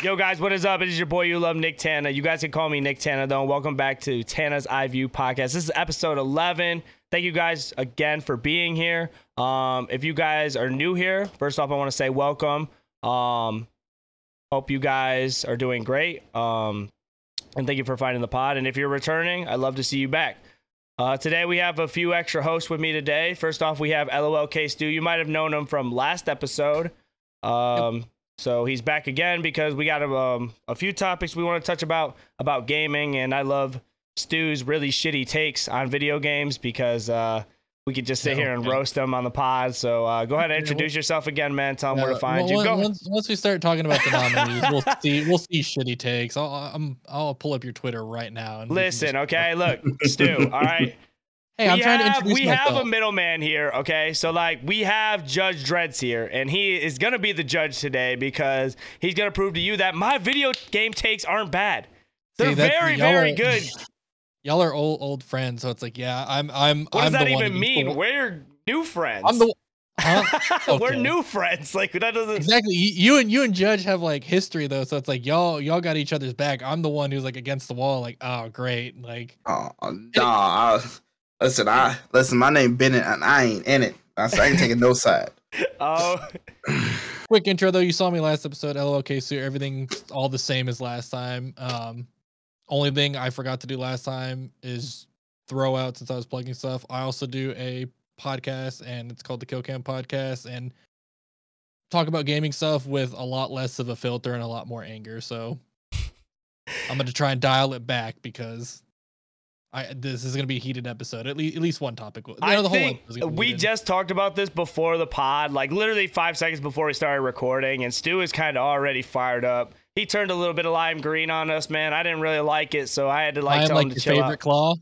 Yo, guys, what is up? It is your boy you love, Nick Tana. You guys can call me Nick Tana, though. Welcome back to Tana's Eye View podcast. This is episode 11. Thank you guys again for being here. Um, if you guys are new here, first off, I want to say welcome. Um, hope you guys are doing great. Um, and thank you for finding the pod. And if you're returning, I'd love to see you back. Uh, today we have a few extra hosts with me today. First off, we have LOLK Stu. You might have known him from last episode. Um, yep. So he's back again because we got a, um, a few topics we want to touch about about gaming, and I love Stu's really shitty takes on video games because uh, we could just sit here and roast them on the pod. So uh, go ahead and introduce yourself again, man. Tell them where to find well, you. Go. Once, once, we start talking about the nominees, we'll see. We'll see shitty takes. I'll I'm, I'll pull up your Twitter right now. And Listen, okay. Look, Stu. All right. Hey, we I'm trying have, to introduce We myself. have a middleman here, okay? So like we have Judge Dreads here, and he is gonna be the judge today because he's gonna prove to you that my video game takes aren't bad. They're See, very, very good. Y'all are old old friends, so it's like, yeah, I'm I'm What I'm what does that even mean? We're new friends. I'm the Huh? Okay. We're new friends. Like that doesn't exactly. You and you and Judge have like history though, so it's like y'all y'all got each other's back. I'm the one who's like against the wall. Like, oh great, like. Oh no! I, Listen, I listen. My name Bennett, and I ain't in it. I, I ain't taking no side. Oh. Quick intro though. You saw me last episode. LOK so everything all the same as last time. Um, only thing I forgot to do last time is throw out since I was plugging stuff. I also do a podcast, and it's called the Kill Cam Podcast, and talk about gaming stuff with a lot less of a filter and a lot more anger. So I'm going to try and dial it back because I, this is going to be a heated episode. At least, at least one topic. You know, I think we just talked about this before the pod, like literally five seconds before we started recording, and Stu is kind of already fired up. He turned a little bit of lime green on us, man. I didn't really like it, so I had to like I tell like him to chill favorite out. claw.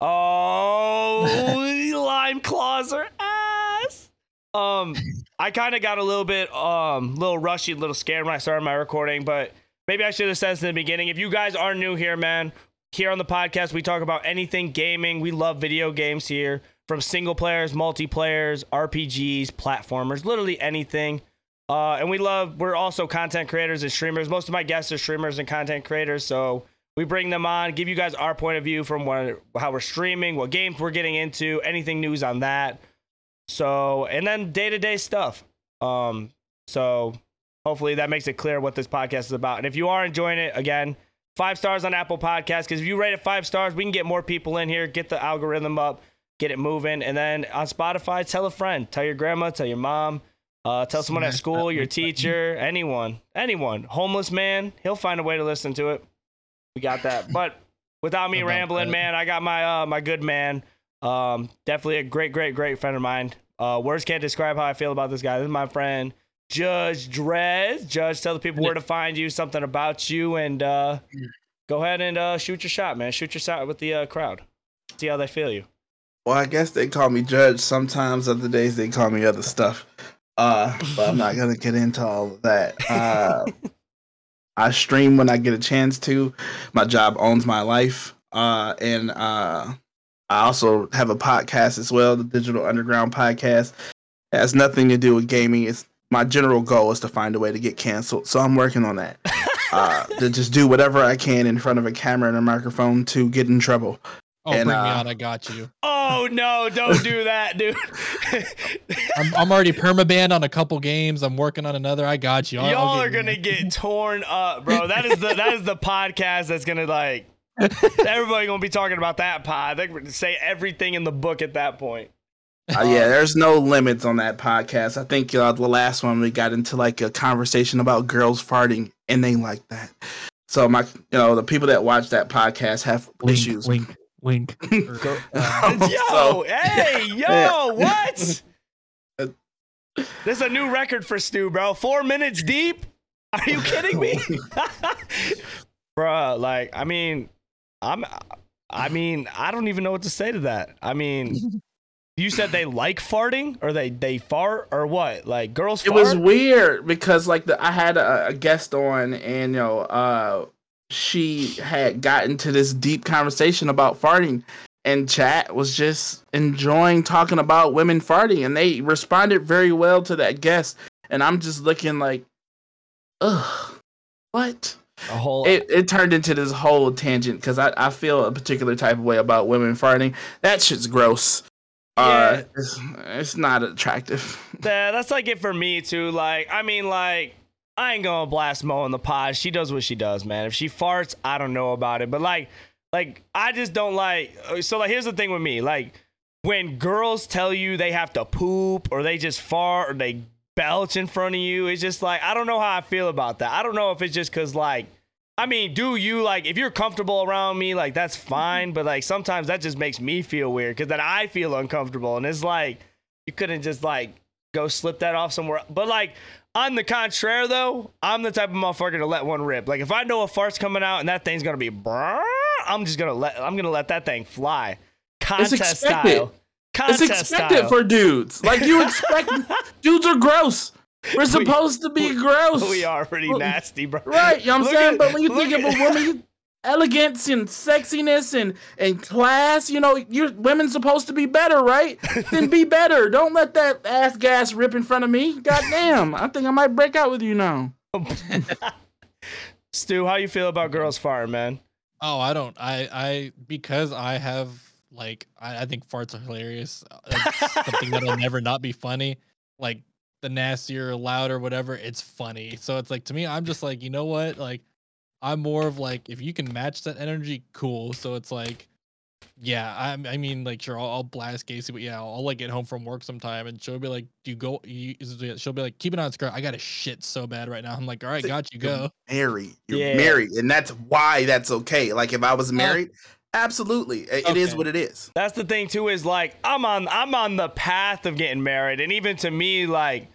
Oh, lime claws are ass. Um, I kind of got a little bit, um, little rushy, a little scared when I started my recording, but maybe I should have said this in the beginning. If you guys are new here, man, here on the podcast, we talk about anything gaming. We love video games here, from single players, multiplayers, RPGs, platformers, literally anything. Uh, and we love, we're also content creators and streamers. Most of my guests are streamers and content creators. So we bring them on, give you guys our point of view from what, how we're streaming, what games we're getting into, anything news on that. So, and then day to day stuff. Um, so hopefully that makes it clear what this podcast is about. And if you are enjoying it, again, Five stars on Apple Podcasts because if you rate it five stars, we can get more people in here, get the algorithm up, get it moving. And then on Spotify, tell a friend, tell your grandma, tell your mom, uh, tell someone at school, your teacher, anyone, anyone, homeless man, he'll find a way to listen to it. We got that. But without me rambling, man, I got my uh, my good man. Um, definitely a great, great, great friend of mine. Uh, words can't describe how I feel about this guy. This is my friend. Judge Drez. Judge, tell the people where to find you, something about you, and uh, go ahead and uh, shoot your shot, man. Shoot your shot with the uh, crowd. See how they feel you. Well, I guess they call me Judge. Sometimes other days they call me other stuff. Uh, but I'm not gonna get into all of that. Uh, I stream when I get a chance to. My job owns my life. Uh, and uh, I also have a podcast as well, the Digital Underground Podcast. It has nothing to do with gaming. It's my general goal is to find a way to get canceled. So I'm working on that. Uh, to just do whatever I can in front of a camera and a microphone to get in trouble. Oh, and, bring uh, me on! I got you. Oh no! Don't do that, dude. I'm, I'm already permabanned on a couple games. I'm working on another. I got you. I'll, Y'all I'll are gonna get torn up, bro. That is the that is the podcast that's gonna like everybody gonna be talking about that pod. They say everything in the book at that point. Uh, yeah, there's no limits on that podcast. I think uh, the last one we got into like a conversation about girls farting, and they like that. So my, you know, the people that watch that podcast have wink, issues. Wink, wink. uh, yo, so, hey, yo, what? this is a new record for Stu, bro. Four minutes deep. Are you kidding me, bro? Like, I mean, I'm. I mean, I don't even know what to say to that. I mean, you said they like farting, or they they fart, or what? Like girls. It fart? was weird because like the, I had a, a, guest on, and you know, uh, she had gotten to this deep conversation about farting, and chat was just enjoying talking about women farting, and they responded very well to that guest, and I'm just looking like, ugh. what? A whole It it turned into this whole tangent because I, I feel a particular type of way about women farting. That shit's gross. Uh, it's, it's not attractive. Yeah, that's like it for me too. Like, I mean, like, I ain't gonna blast Mo in the pod. She does what she does, man. If she farts, I don't know about it. But like, like, I just don't like. uh, So like, here's the thing with me. Like, when girls tell you they have to poop or they just fart or they belch in front of you, it's just like I don't know how I feel about that. I don't know if it's just cause like. I mean, do you like if you're comfortable around me, like that's fine, but like sometimes that just makes me feel weird because then I feel uncomfortable, and it's like you couldn't just like go slip that off somewhere. But like on the contrary, though, I'm the type of motherfucker to let one rip. Like if I know a fart's coming out and that thing's gonna be, brrr, I'm just gonna let I'm gonna let that thing fly, contest style. It's Contest expected style. for dudes. Like you expect, dudes are gross. We're supposed to be gross. we are pretty Look- nasty, bro. Right, you know what I'm saying? at- but when you look think of a woman, elegance and sexiness and, and class, you know, you're women's supposed to be better, right? then be better. Don't let that ass gas rip in front of me. Goddamn. I think I might break out with you now. Stu, how you feel about girls farting, man? Oh, I don't. I I because I have like I, I think farts are hilarious. It's something that'll never not be funny. Like the nastier, louder, whatever, it's funny. So it's like to me, I'm just like, you know what? Like I'm more of like if you can match that energy, cool. So it's like, yeah, I I mean like sure I'll, I'll blast Casey, but yeah, I'll, I'll like get home from work sometime and she'll be like, do you go? You, she'll be like, keep it on skirt. I got a shit so bad right now. I'm like, all right, got you, go. Married. You're Yeah. married. And that's why that's okay. Like if I was married, absolutely. It- it is Okay. what it is. That's the thing too is like I'm on I'm on the path of getting married and even to me like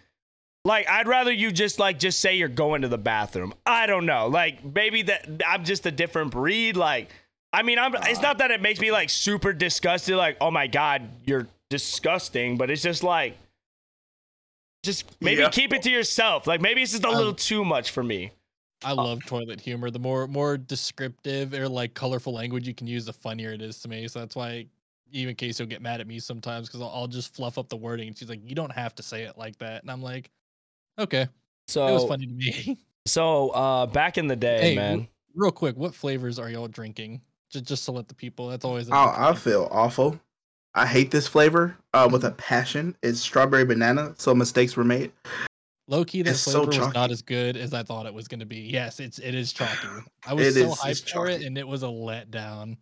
like I'd rather you just like just say you're going to the bathroom. I don't know. Like maybe that I'm just a different breed like I mean I'm it's not that it makes me like super disgusted like oh my god you're disgusting but it's just like just maybe Yeah. keep it to yourself. Like maybe it's just a Um, little too much for me. I love toilet humor. The more more descriptive or like colorful language you can use, the funnier it is to me. So that's why even Casey will get mad at me sometimes because I'll, I'll just fluff up the wording and she's like, "You don't have to say it like that," and I'm like, "Okay." So it was funny to me. so uh back in the day, Hey, man. Real quick, what flavors are y'all drinking? Just just to let the people. That's always. Oh, I feel awful. I hate this flavor uh, with a passion. It's strawberry banana, so mistakes were made. Low key, that it's so flavor was chalky. not as good as I thought it was going to be. Yes, it's it is chalky. I was It so is- it's hyped for it, and it was a letdown.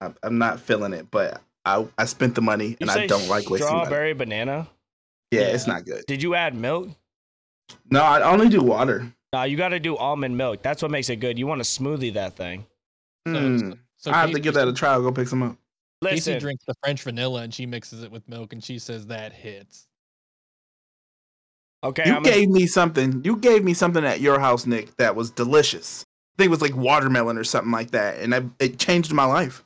I, I'm not feeling it, but I, I spent the money You and I don't like wasting strawberry banana. Yeah, Yeah. it's not good. Did you add milk? No, I only do water. No, you got to do almond milk. That's what makes it good. You want to smoothie that thing. So, Hmm. so I have to give that a try. I'll go pick some up. Casey drinks the French vanilla and she mixes it with milk and she says that hits. okay, you I'm gave me something. You gave me something at your house, Nick, that was delicious. I think it was like watermelon or something like that, and I, it changed my life.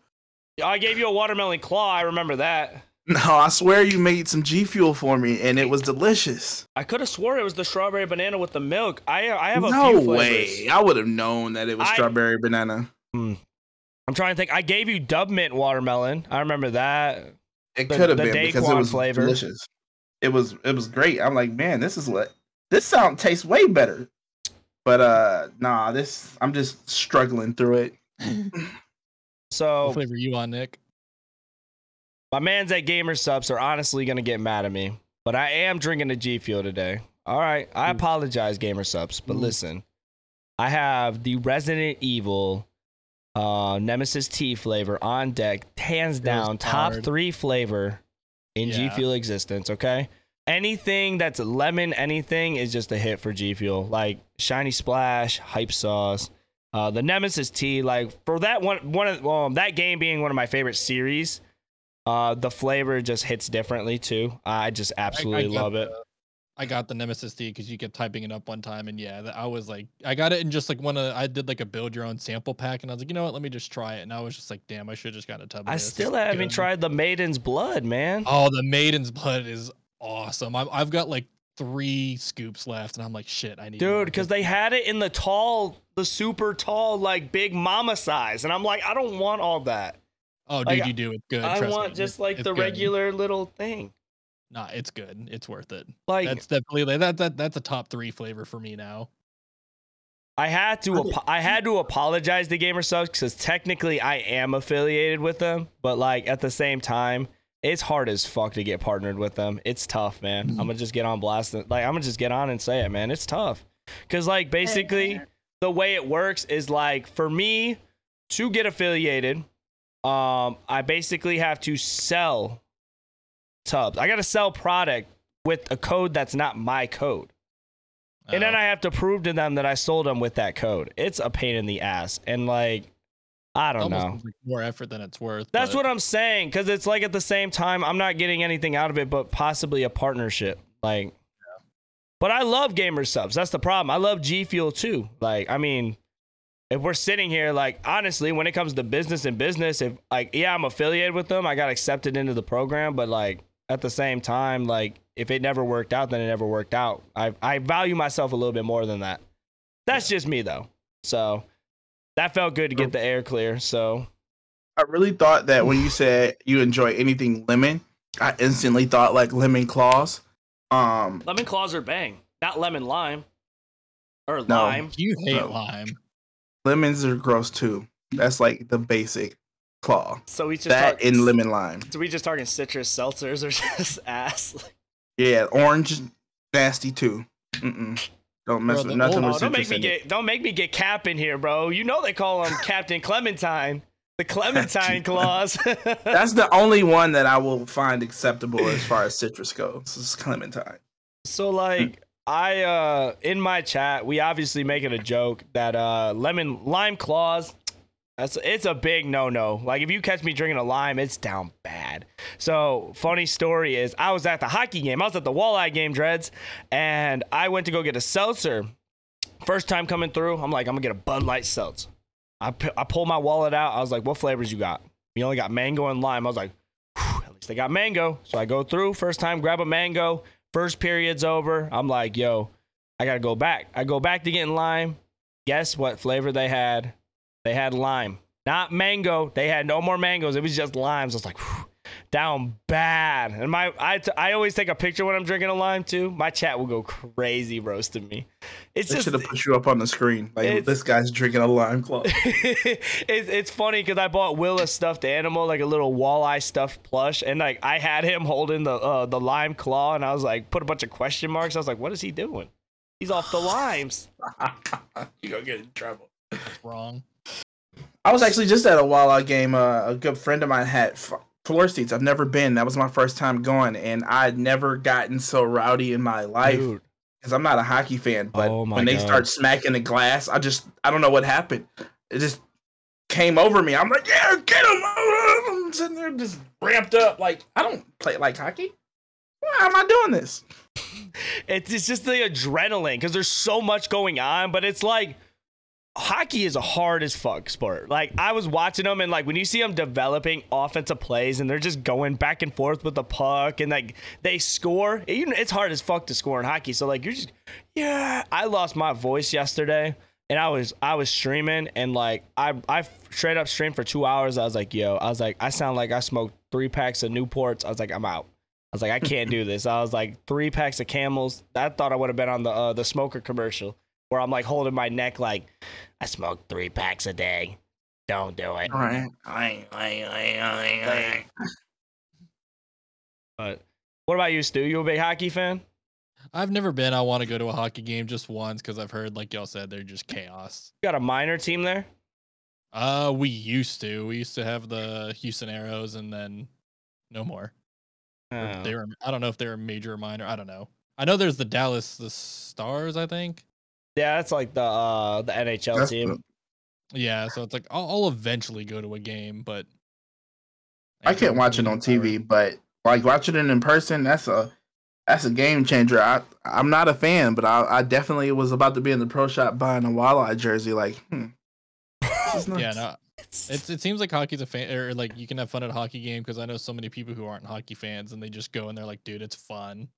I gave you a watermelon claw. I remember that. No, I swear you made some G Fuel for me, and it was delicious. I could have swore it was the strawberry banana with the milk. I I have a no few way. I would have known that it was I- strawberry banana. I'm trying to think. I gave you dub mint watermelon. I remember that. It could have the been because it was flavor. delicious. It was it was great. I'm like, man, this is what this sound tastes way better. But uh nah, this I'm just struggling through it. What So flavor you on, Nick? My man's at Gamer Supps are honestly gonna get mad at me, but I am drinking the G Fuel today. All right, I apologize, Gamer Supps, but Ooh. listen, I have the Resident Evil uh, Nemesis T flavor on deck, hands down, top three flavor in G Fuel existence. Okay, anything that's lemon, anything is just a hit for G Fuel. Like Shiny Splash, Hype Sauce. Uh, the Nemesis T, like for that one, one of um, that game being one of my favorite series, uh, the flavor just hits differently too. I just absolutely got love it. the- I got the Nemesis T because you kept typing it up one time, and yeah, I was like, I got it in just like one of I did like a build your own sample pack, and I was like, you know what, let me just try it, and I was just like, damn, I should just got a tub. Of I still It's haven't good. tried the Maiden's Blood, man. Oh, the Maiden's Blood is awesome. I've I've got like three scoops left, and I'm like, shit, I need Dude, because they had it in the tall, the super tall, like big mama size. And I'm like, I don't want all that. Oh, dude, like, you do. It's good. I trust want me. just like it's the good. regular little thing. Nah, it's good. It's worth it. Like, That's definitely that that that's a top three flavor for me now. I had to apo- I had to apologize to Gamer Supps because technically I am affiliated with them, but like at the same time, it's hard as fuck to get partnered with them. It's tough, man. Mm-hmm. I'm gonna just get on blast. Like I'm gonna just get on and say it, man. It's tough because like basically the way it works is like for me to get affiliated, um, I basically have to sell tubs. I gotta sell product with a code that's not my code. And then Oh. I have to prove to them that I sold them with that code. It's a pain in the ass. And like, I don't know. like more effort than it's worth. That's but what I'm saying. Cause it's like at the same time, I'm not getting anything out of it, but possibly a partnership. Like, but I love gamer supps. That's the problem. I love G Fuel too. Like, I mean, if we're sitting here, like, honestly, when it comes to business and business, if like, yeah, I'm affiliated with them, I got accepted into the program, but like, at the same time, like, if it never worked out, then it never worked out. I, I value myself a little bit more than that. That's just me though. So that felt good to get the air clear. So I really thought that when you said you enjoy anything lemon, I instantly thought like lemon claws. Um, lemon claws are bang, not lemon lime or No. lime. you hate No. lime. Lemons are gross too. That's like the basic claw. So we just That talk- in lemon lime. So we just talking citrus seltzers or just ass? Yeah, orange nasty too. Mm-mm. Don't mess Bro, with nothing old- with don't make me get don't make me get Cap in here, bro. You know they call him Captain Clementine, the Clementine clause. That's the only one that I will find acceptable as far as citrus goes. Is clementine. so like I uh in my chat we obviously make it a joke that uh lemon lime claws that's it's a big no no. Like if you catch me drinking a lime, it's down bad. So funny story is I was at the hockey game. I was at the walleye game, dreads, and I went to go get a seltzer. First time coming through, I'm like, I'm gonna get a Bud Light seltzer. I pu- I pull my wallet out. I was like, what flavors you got? You only got mango and lime. I was like, at least they got mango. So I go through first time, grab a mango. First period's over. I'm like, yo, I gotta go back. I go back to getting lime. Guess what flavor they had? They had lime, not mango. They had no more mangoes. It was just limes. I was like, "Whew, down bad. And my I, t- I always take a picture when I'm drinking a lime too. My chat will go crazy roasting me. It's They just should have put you up on the screen. Like this guy's drinking a lime claw. it's, it's funny because I bought Will a stuffed animal, like a little walleye stuffed plush, and like I had him holding the uh, the lime claw, and I was like, put a bunch of question marks. I was like, what is he doing? He's off the limes. you gonna get in trouble. It's wrong. I was actually just at a walleye game. Uh, a good friend of mine had f- floor seats. I've never been. That was my first time going, and I'd never gotten so rowdy in my life Dude, because I'm not a hockey fan. But Oh when they God. start smacking the glass, I just I don't know what happened. It just came over me. I'm like, yeah, get him! I'm sitting there just ramped up. Like I don't play like hockey. Why am I doing this? it's, it's just the adrenaline because there's so much going on, but it's like hockey is a hard as fuck sport. Like I was watching them and like when you see them developing offensive plays and they're just going back and forth with the puck and like they score, it's hard as fuck to score in hockey. So like you're just yeah, I lost my voice yesterday and I was I was streaming and like I I straight up streamed for 2 hours. I was like, "Yo, I was like I sound like I smoked 3 packs of Newports." I was like, "I'm out." I was like, I can't do this. I was like, three packs of camels. I thought I would have been on the uh, the smoker commercial where I'm like holding my neck, like, I smoke three packs a day. Don't do it. Right. I, I, I, I, I. But what about you, Stu? You a big hockey fan? I've never been. I want to go to a hockey game just once because I've heard, like y'all said, they're just chaos. You got a minor team there? Uh, we used to. We used to have the Houston Aeros, and then no more. Oh. They were. I don't know if they were major or minor. I don't know. I know there's the Dallas the Stars. I think. Yeah, that's like the uh the NHL That's team. Yeah. So it's like I'll, I'll eventually go to a game, but I can't watch it on TV, but like watching it in person, that's a that's a game changer. I I'm not a fan, but I I definitely was about to be in the pro shop buying a walleye jersey. Like, hmm, this is nice. Yeah, no, it's it seems like hockey's a fan or like you can have fun at a hockey game because I know so many people who aren't hockey fans and they just go and they're like, dude, it's fun.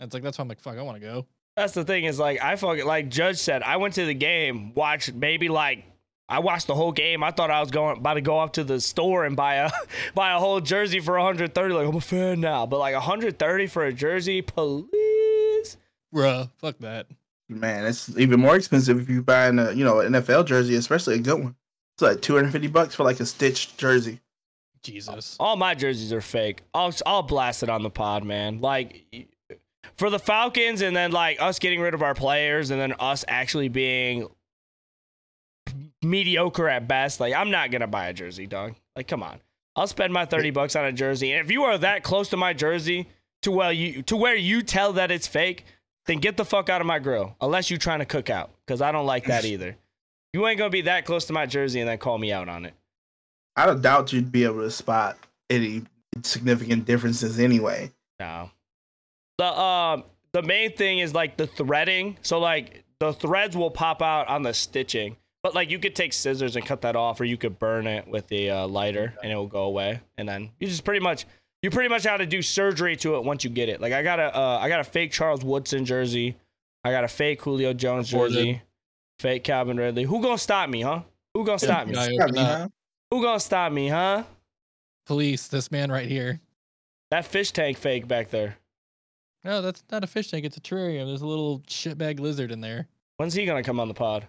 And it's like that's why I'm like, fuck, I want to go. That's the thing is like I fucking like Judge said I went to the game, watched maybe like I watched the whole game. I thought I was going about to go up to the store and buy a buy a whole jersey for 130. Like I'm a fan now, but like 130 for a jersey, please. Bruh, fuck that. man, it's even more expensive if you buy a you know an NFL jersey, especially a good one. It's like two hundred fifty bucks for like a stitched jersey. Jesus. All my jerseys are fake. I'll I'll blast it on the pod, man. Like for the Falcons, and then like us getting rid of our players, and then us actually being mediocre at best. Like I'm not gonna buy a jersey, dog. Like come on, I'll spend my thirty bucks on a jersey, and if you are that close to my jersey to well you to where you tell that it's fake, then get the fuck out of my grill. Unless you're trying to cook out, because I don't like that either. You ain't gonna be that close to my jersey and then call me out on it. I don't doubt you'd be able to spot any significant differences anyway. No. The um the main thing is like the threading. So like the threads will pop out on the stitching. But like you could take scissors and cut that off, or you could burn it with the uh, lighter and it will go away. And then you just pretty much you pretty much have to do surgery to it once you get it. Like I got a uh, I got a fake Charles Woodson jersey. I got a fake Julio Jones jersey. Fake Calvin Ridley. Who gonna stop me, huh? Who gonna stop me? Yeah, Stop open me, up. huh? Who gonna stop me, huh? Police, this man right here. That fish tank fake back there. No, that's not a fish tank. It's a terrarium. There's a little shitbag lizard in there. When's he gonna come on the pod?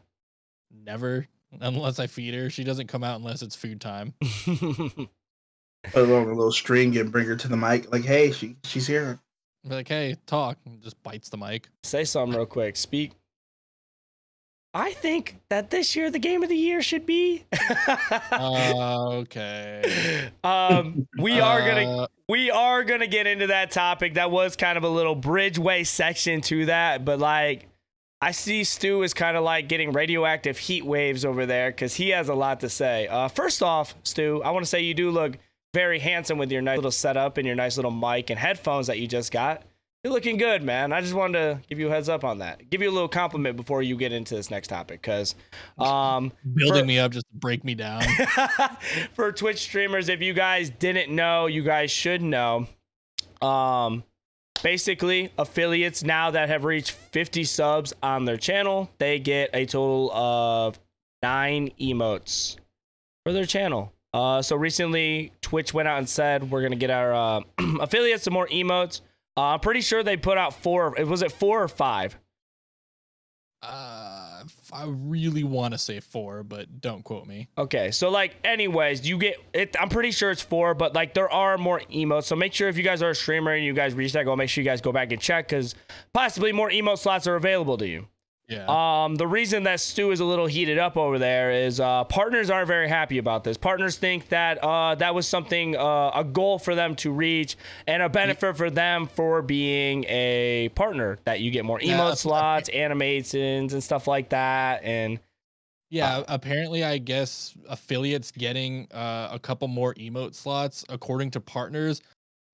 Never, unless I feed her. She doesn't come out unless it's food time. Put her on a little string and bring her to the mic. Like, hey, she she's here. Be like, hey, talk. And just bites the mic. say something real quick. Speak. I think that this year the game of the year should be. Uh, okay. um, we are gonna Uh, we are gonna get into that topic. That was kind of a little bridgeway section to that, but like I see Stu is kind of like getting radioactive heat waves over there because he has a lot to say. Uh, first off, Stu, I want to say you do look very handsome with your nice little setup and your nice little mic and headphones that you just got. You're looking good, man. I just wanted to give you a heads up on that. Give you a little compliment before you get into this next topic, because um, building for- me up just to break me down. for Twitch streamers, if you guys didn't know, you guys should know. Um, basically, affiliates now that have reached 50 subs on their channel, they get a total of nine emotes for their channel. Uh, so recently, Twitch went out and said we're gonna get our uh, affiliates some more emotes. Uh, I'm pretty sure they put out four. Was it four or five? Uh, I really want to say four, but don't quote me. Okay, so like, anyways, you get it. I'm pretty sure it's four, but like, there are more emotes. So make sure if you guys are a streamer and you guys reach that goal, make sure you guys go back and check because possibly more emote slots are available to you. Yeah. Um, the reason that Stu is a little heated up over there is uh, partners aren't very happy about this. Partners think that uh, that was something, uh, a goal for them to reach and a benefit for them for being a partner. That you get more emote ap- slots, animations, and stuff like that. And Yeah, apparently, I guess affiliates getting uh, a couple more emote slots, according to partners,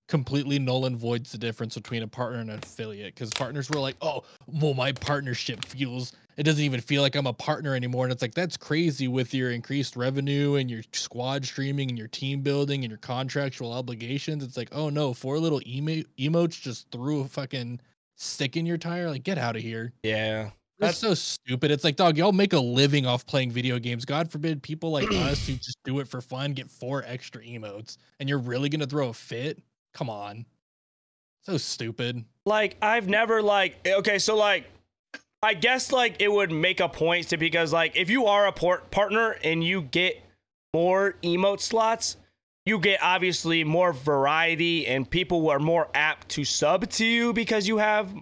completely null and voids the difference between a partner and an affiliate. Because partners were like, "Oh, well, my partnership feels it doesn't even feel like I'm a partner anymore," and it's like that's crazy with your increased revenue and your squad streaming and your team building and your contractual obligations. It's like, oh no, four little emo- emotes just threw a fucking stick in your tire. Like, get out of here. yeah, That's so stupid. It's like, dog, y'all make a living off playing video games. God forbid people like us who just do it for fun get four extra emotes, and you're really gonna throw a fit? Come on, so stupid. like I've never like okay, so like I guess like it would make a point to because like if you are a port partner and you get more emote slots, you get obviously more variety and people are more apt to sub to you because you have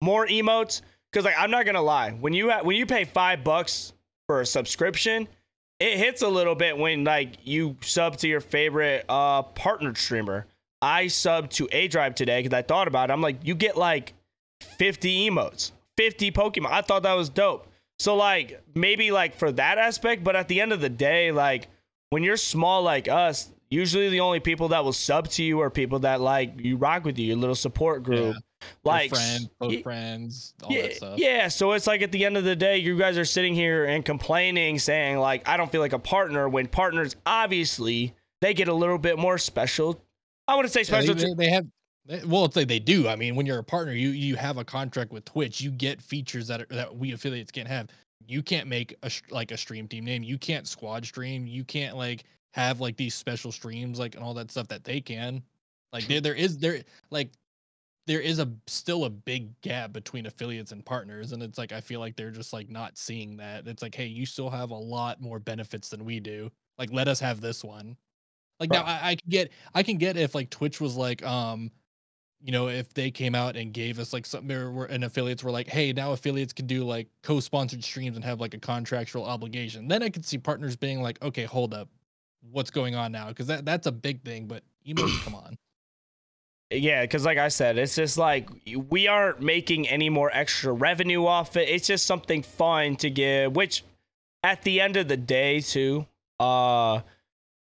more emotes. Because like I'm not gonna lie, when you ha- when you pay five bucks for a subscription, it hits a little bit when like you sub to your favorite uh partner streamer. I subbed to A Drive today because I thought about it. I'm like, you get like 50 emotes, 50 Pokemon. I thought that was dope. So like maybe like for that aspect, but at the end of the day, like when you're small like us, usually the only people that will sub to you are people that like you rock with you, your little support group. Like Like y- friends, all yeah, that stuff. yeah, so it's like at the end of the day, you guys are sitting here and complaining, saying like, I don't feel like a partner. When partners, obviously, they get a little bit more special. I wouldn't say special. they, they, they have. they- Well, it's like they do. I mean, when you're a partner, you you have a contract with Twitch. You get features that are, that we affiliates can't have. You can't make a like a stream team name. You can't squad stream. You can't like have like these special streams like and all that stuff that they can. Like there there is there like there is a still a big gap between affiliates and partners and it's like i feel like they're just like not seeing that it's like hey you still have a lot more benefits than we do like let us have this one like now I, I can get i can get if like twitch was like um you know if they came out and gave us like something or were and affiliates were like hey now affiliates can do like co-sponsored streams and have like a contractual obligation then i could see partners being like okay hold up. What's going on now? Because that that's a big thing but emotes come on. Yeah, because like I said, it's just like we aren't making any more extra revenue off it. It's just something fun to give, which at the end of the day, too, uh,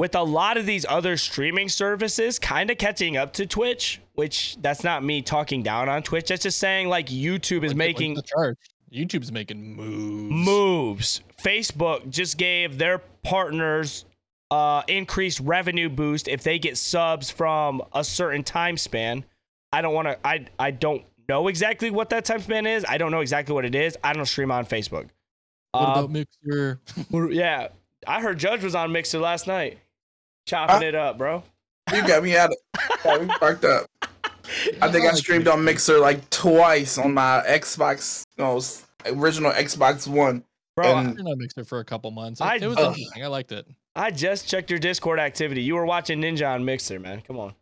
with a lot of these other streaming services kind of catching up to Twitch, which that's not me talking down on Twitch. That's just saying like YouTube is Like, making the charge youtube's making moves moves. Facebook just gave their partners uh increased revenue boost if they get subs from a certain time span. I don't want to I I don't know exactly what that time span is. I don't know exactly what it is. I don't stream on Facebook. what about mixer yeah, I heard Judge was on Mixer last night. Chopping Huh? it up, bro. You got me out of got me fucked up. I think I streamed on Mixer like twice on my Xbox, you know, original Xbox One. Bro, And- I turned on Mixer for a couple months. It, I- it was Ugh. interesting. I liked it. I just checked your Discord activity. You were watching Ninja on Mixer, man. Come on.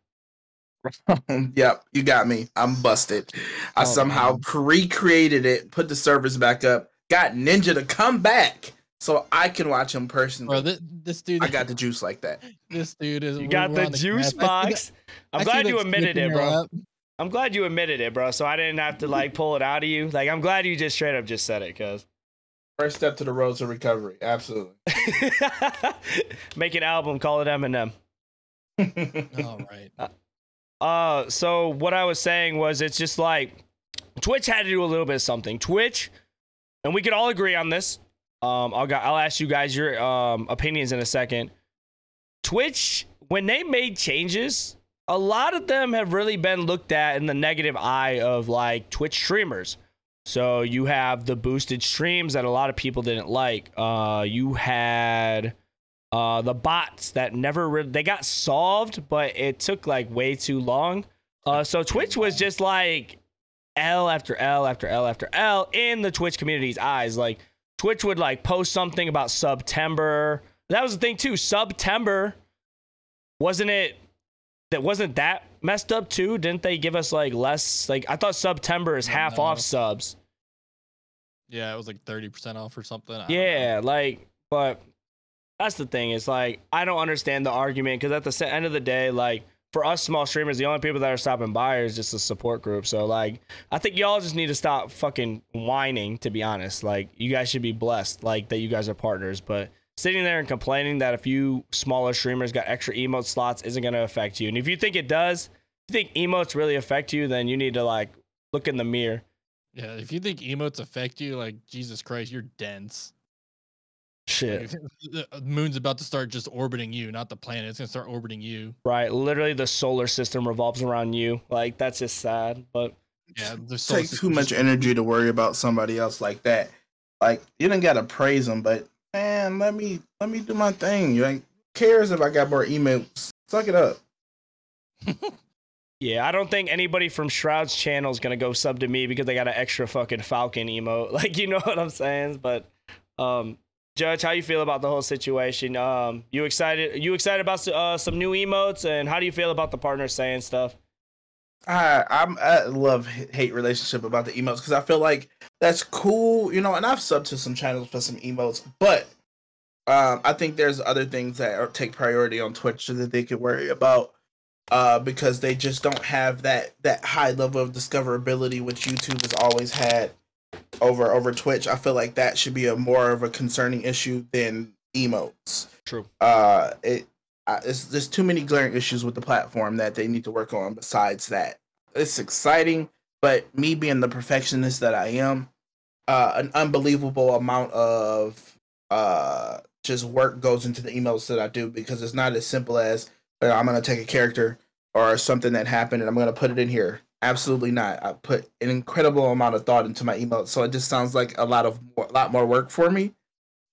yep, you got me. I'm busted. I Oh, somehow man. recreated it, put the servers back up, got Ninja to come back so I can watch him personally. Bro, this, this dude, I got the juice like that. this dude is. You got the juice cast. I see box. I'm I glad you admitted it, bro. up. I'm glad you admitted it, bro. So I didn't have to like pull it out of you. Like I'm glad you just straight up just said it, cuz. First step to the road to recovery. Absolutely. Make an album, call it Eminem. All right. Uh, so what I was saying was, it's just like Twitch had to do a little bit of something. Twitch, and we could all agree on this. Um, I'll I'll ask you guys your um opinions in a second. Twitch, when they made changes, a lot of them have really been looked at in the negative eye of like Twitch streamers. So you have the boosted streams that a lot of people didn't like. Uh, you had uh the bots that never re- they got solved but it took like way too long uh so twitch was just like l after l after l after l in the twitch community's eyes like twitch would like post something about september that was the thing too september wasn't it that wasn't that messed up too didn't they give us like less like i thought september is half No. off subs Yeah, it was like thirty percent off or something. I. Yeah, like, but that's the thing. It's like I don't understand the argument because at the end of the day, like for us small streamers, the only people that are stopping by is just a support group. So like, I think y'all just need to stop fucking whining. To be honest, like you guys should be blessed, like that you guys are partners. But sitting there and complaining that a few smaller streamers got extra emote slots isn't gonna affect you. And if you think it does, if you think emotes really affect you, then you need to like look in the mirror. Yeah, if you think emotes affect you, like Jesus Christ, you're dense. Shit. Like, the moon's about to start just orbiting you, not the planet. It's gonna start orbiting you. Right, literally the solar system revolves around you. Like that's just sad, but Yeah, the solar takes too much energy to worry about somebody else like that. Like you didn't gotta praise them, but man, let me let me do my thing. You ain't cares if I got more emails. Suck it up. yeah, I don't think anybody from Shroud's channel is gonna go sub to me because they got an extra fucking Falcon emote. Like you know what I'm saying? But um Judge, how you feel about the whole situation? Um, you excited? You excited about uh, some new emotes, and how do you feel about the partners saying stuff? I I'm I love hate relationship about the emotes because I feel like that's cool, you know. And I've subbed to some channels for some emotes, but um, I think there's other things that are, take priority on Twitch that they could worry about uh, because they just don't have that that high level of discoverability which YouTube has always had over over Twitch. I feel like that should be a more of a concerning issue than emotes. True. Uh, it uh, it's, there's too many glaring issues with the platform that they need to work on. Besides that, it's exciting, but me being the perfectionist that I am, uh, an unbelievable amount of uh just work goes into the emails that I do because it's not as simple as "Uh, I'm gonna take a character or something that happened and I'm gonna put it in here. Absolutely not. I put an incredible amount of thought into my email, so it just sounds like a lot of more, a lot more work for me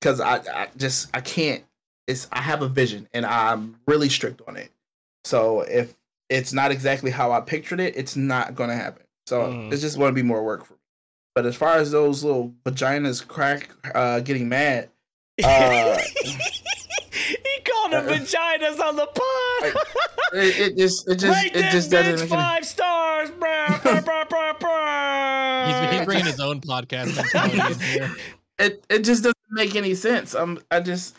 because I, I just I can't. It's I have a vision and I'm really strict on it. So if it's not exactly how I pictured it, it's not gonna happen. So Mm. it's just gonna be more work for me. But as far as those little vaginas crack uh getting mad, uh he called them vaginas on the pod. it, it just it just Rate it just doesn't five stars, He's, he's bringing his own podcast it it just doesn't make any sense. Um, I just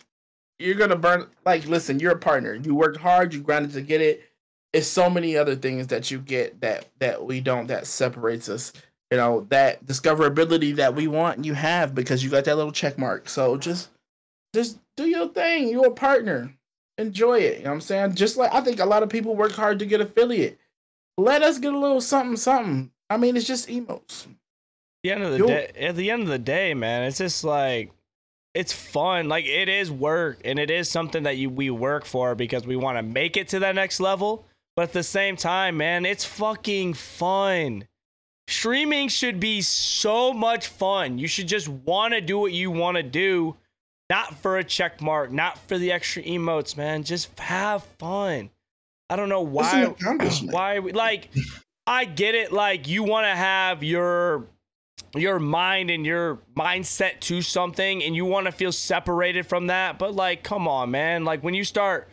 you're gonna burn. Like, listen, you're a partner. You worked hard. You grinded to get it. It's so many other things that you get that that we don't. That separates us. You know that discoverability that we want. You have because you got that little check mark. So just just do your thing. You're a partner. Enjoy it. You know what I'm saying? Just like I think a lot of people work hard to get affiliate. Let us get a little something, something. I mean, it's just emotes. the end of the Yo- day at the end of the day man it's just like it's fun. Like it is work and it is something that you we work for because we want to make it to that next level. But at the same time man it's fucking fun. Streaming should be so much fun. You should just want to do what you want to do not for a check mark not for the extra emotes man. Just have fun i don't know why why we- like i get it like you want to have your your mind and your mindset to something and you want to feel separated from that but like come on man. Like when you start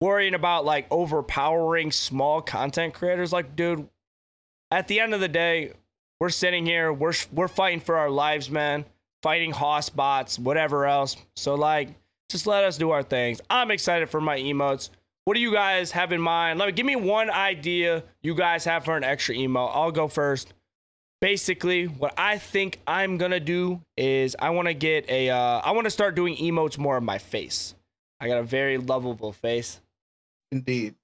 worrying about like overpowering small content creators like dude at the end of the day we're sitting here we're we're fighting for our lives man fighting hoss bots whatever else. So like just let us do our things. I'm excited for my emotes what do you guys have in mind? Let me give me one idea you guys have for an extra emote i'll go first. Basically what i think i'm gonna do is i want to get a uh, i want to start doing emotes more of my face. I got a very lovable face. Indeed,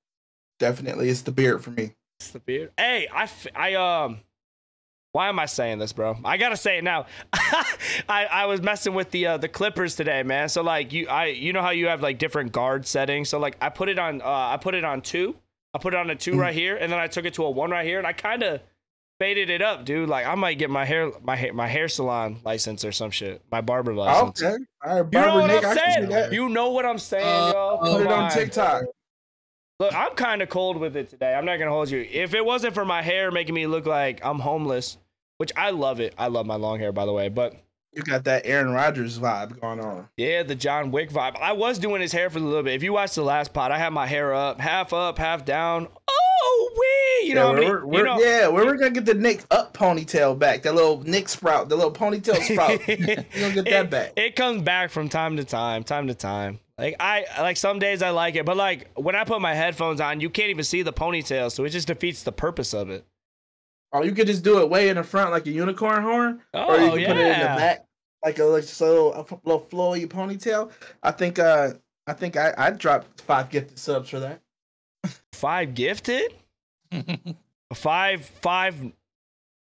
definitely, it's the beard for me. it's the beard. Hey i f- i um why am i saying this bro? I gotta say it now. I i was messing with the uh the clippers today man. So like you i you know how you have like different guard settings? So like i put it on uh i put it on two. I put it on a 2 Mhm. right here and then i took it to a one right here and i kind of faded it up dude. Like i might get my hair my hair my hair salon license or some shit. My barber license. Okay, all right, you know what Nick, i'm I can see saying? you know what i'm saying Uh, yo? Put it on TikTok. Look, I'm kind of cold with it today. I'm not gonna hold you. If it wasn't for my hair making me look like I'm homeless, which I love it. I love my long hair, by the way. But You got that Aaron Rodgers vibe going on. yeah, the John Wick vibe. I was doing his hair for a little bit. If you watch the last pod, I had my hair up, half up, half down. Oh wee! You know, yeah, many, we're, you we're, know, yeah, we're, we're gonna get the Nick up ponytail back. That little Nick sprout, the little ponytail sprout. We're gonna get that it, back. It comes back from time to time, time to time. Like I like some days I like it, but like when I put my headphones on, you can't even see the ponytail, so it just defeats the purpose of it. Or you could just do it way in the front like a unicorn horn, Oh or you can yeah. put it in the back like a like just a little, little flowy ponytail. I think uh I think I I dropped five gifted subs for that. Five gifted? Five five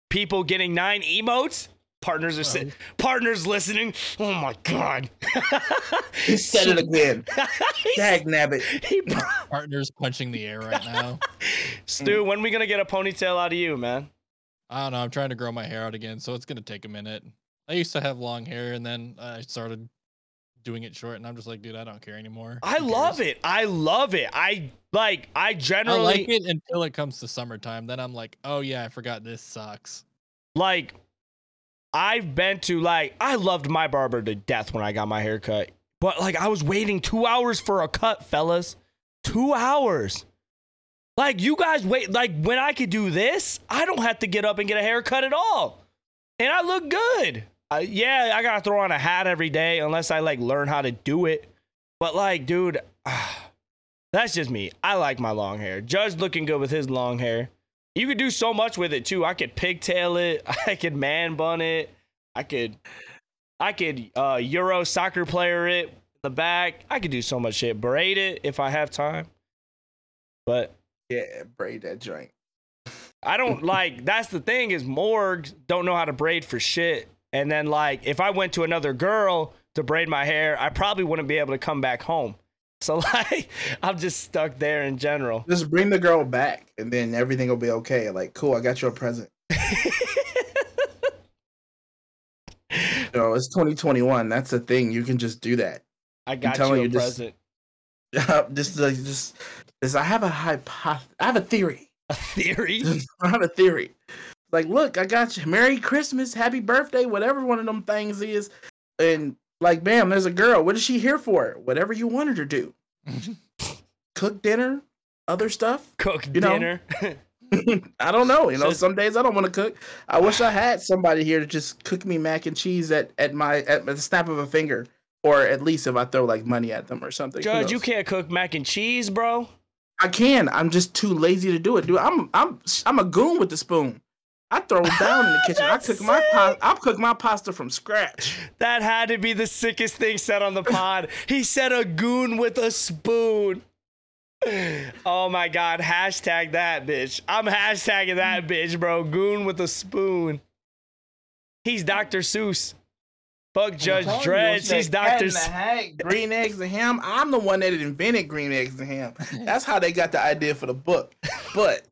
people getting nine emotes? Partners are sit- partners listening. Oh my god. He said it again. Dag nabbit. He- Partners punching the air right now. Stu, when are we gonna get a ponytail out of you, man? I don't know. I'm trying to grow my hair out again, so it's gonna take a minute. I used to have long hair, and then I started doing it short, and I'm just like, dude, I don't care anymore. I Who love cares? it. I love it. I like I I generally like it until it comes to summertime. Then I'm like, oh yeah, I forgot this sucks. like I've been to like I loved my barber to death when I got my hair cut. But like I was waiting 2 hours for a cut, fellas. 2 hours. Like you guys wait like when I could do this, I don't have to get up and get a haircut at all. And I look good. Uh, yeah, I got to throw on a hat every day unless I like learn how to do it. But like, dude, that's just me. I like my long hair. Judge looking good with his long hair. You could do so much with it too. I could pigtail it. I could man bun it. I could, I could uh, Euro soccer player it in the back. I could do so much shit. Braid it if I have time. But Yeah, braid that joint. I don't like. That's the thing is morgues don't know how to braid for shit. And then like if I went to another girl to braid my hair, I probably wouldn't be able to come back home. So like I'm just stuck there in general. Just bring the girl back, and then everything will be okay. Like, cool, I got you a present. You know, it's 2021. That's the thing. You can just do that. I got you a you, just- present. just, like, just, just, I have a hypo- I have a theory. A theory? I have a theory. Like, look, I got you. Merry Christmas, Happy Birthday, whatever one of them things is. And like, bam, there's a girl. What is she here for? Whatever you wanted her to do. Cook dinner, other stuff. Cook You know, dinner. I don't know. You know, some days I don't want to cook. I wish I had somebody here to just cook me mac and cheese at, at my at the snap of a finger, or at least if I throw like money at them or something. Judge, you can't cook mac and cheese, bro. I can. I'm just too lazy to do it, dude. I'm I'm I'm a goon with the spoon. I throw it down in the kitchen. I That's cook my pasta. I cook my pasta from scratch. That had to be the sickest thing said on the pod. he said a goon with a spoon. Oh my god, hashtag that bitch. I'm hashtagging that mm. bitch, bro. Goon with a spoon. He's Dr. Seuss. Fuck Judge I'm telling you, Dredge. it's that He's Dr. in the green eggs and ham. I'm the one that invented green eggs and ham. That's how they got the idea for the book. But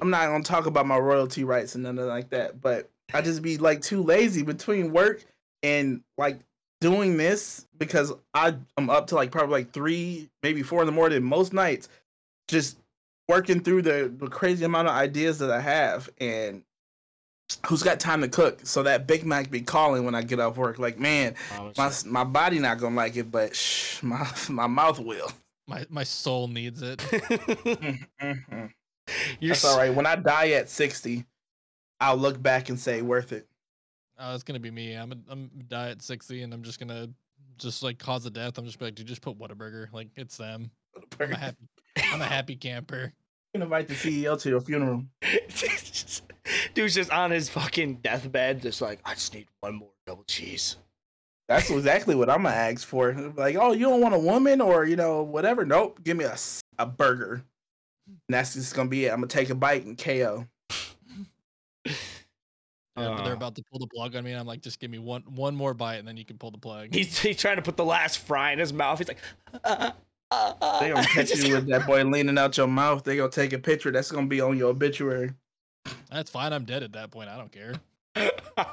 I'm not gonna talk about my royalty rights and nothing like that. But I just be like too lazy between work and like doing this because I I'm up to like probably like three, maybe four in the morning most nights, just working through the, the crazy amount of ideas that I have and who's got time to cook so that Big Mac be calling when I get off work like man my my body not gonna like it but shh, my my mouth will My my soul needs it. Mm, mm, mm. You're that's all right when I die at 60 I'll look back and say worth it Oh, it's gonna be me. I'm a, I'm die at sixty, and I'm just gonna just like cause a death. I'm just be like, dude, just put Whataburger. Like it's them. I'm a happy. I'm a happy camper. You can invite the CEO to your funeral Dude's just on his fucking deathbed, just like, I just need one more double cheese. That's exactly what I'm gonna ask for. Like, oh, you don't want a woman or you know whatever? Nope. Give me a a burger. And that's just gonna be it. I'm gonna take a bite and KO. Yeah, but they're Uh. about to pull the plug on me. And I'm like, just give me one one more bite, and then you can pull the plug. He's, he's trying to put the last fry in his mouth. He's like, uh, uh, uh, They gonna catch you with that boy leaning out your mouth. They gonna take a picture. That's gonna be on your obituary. That's fine. I'm dead at that point. I don't care. You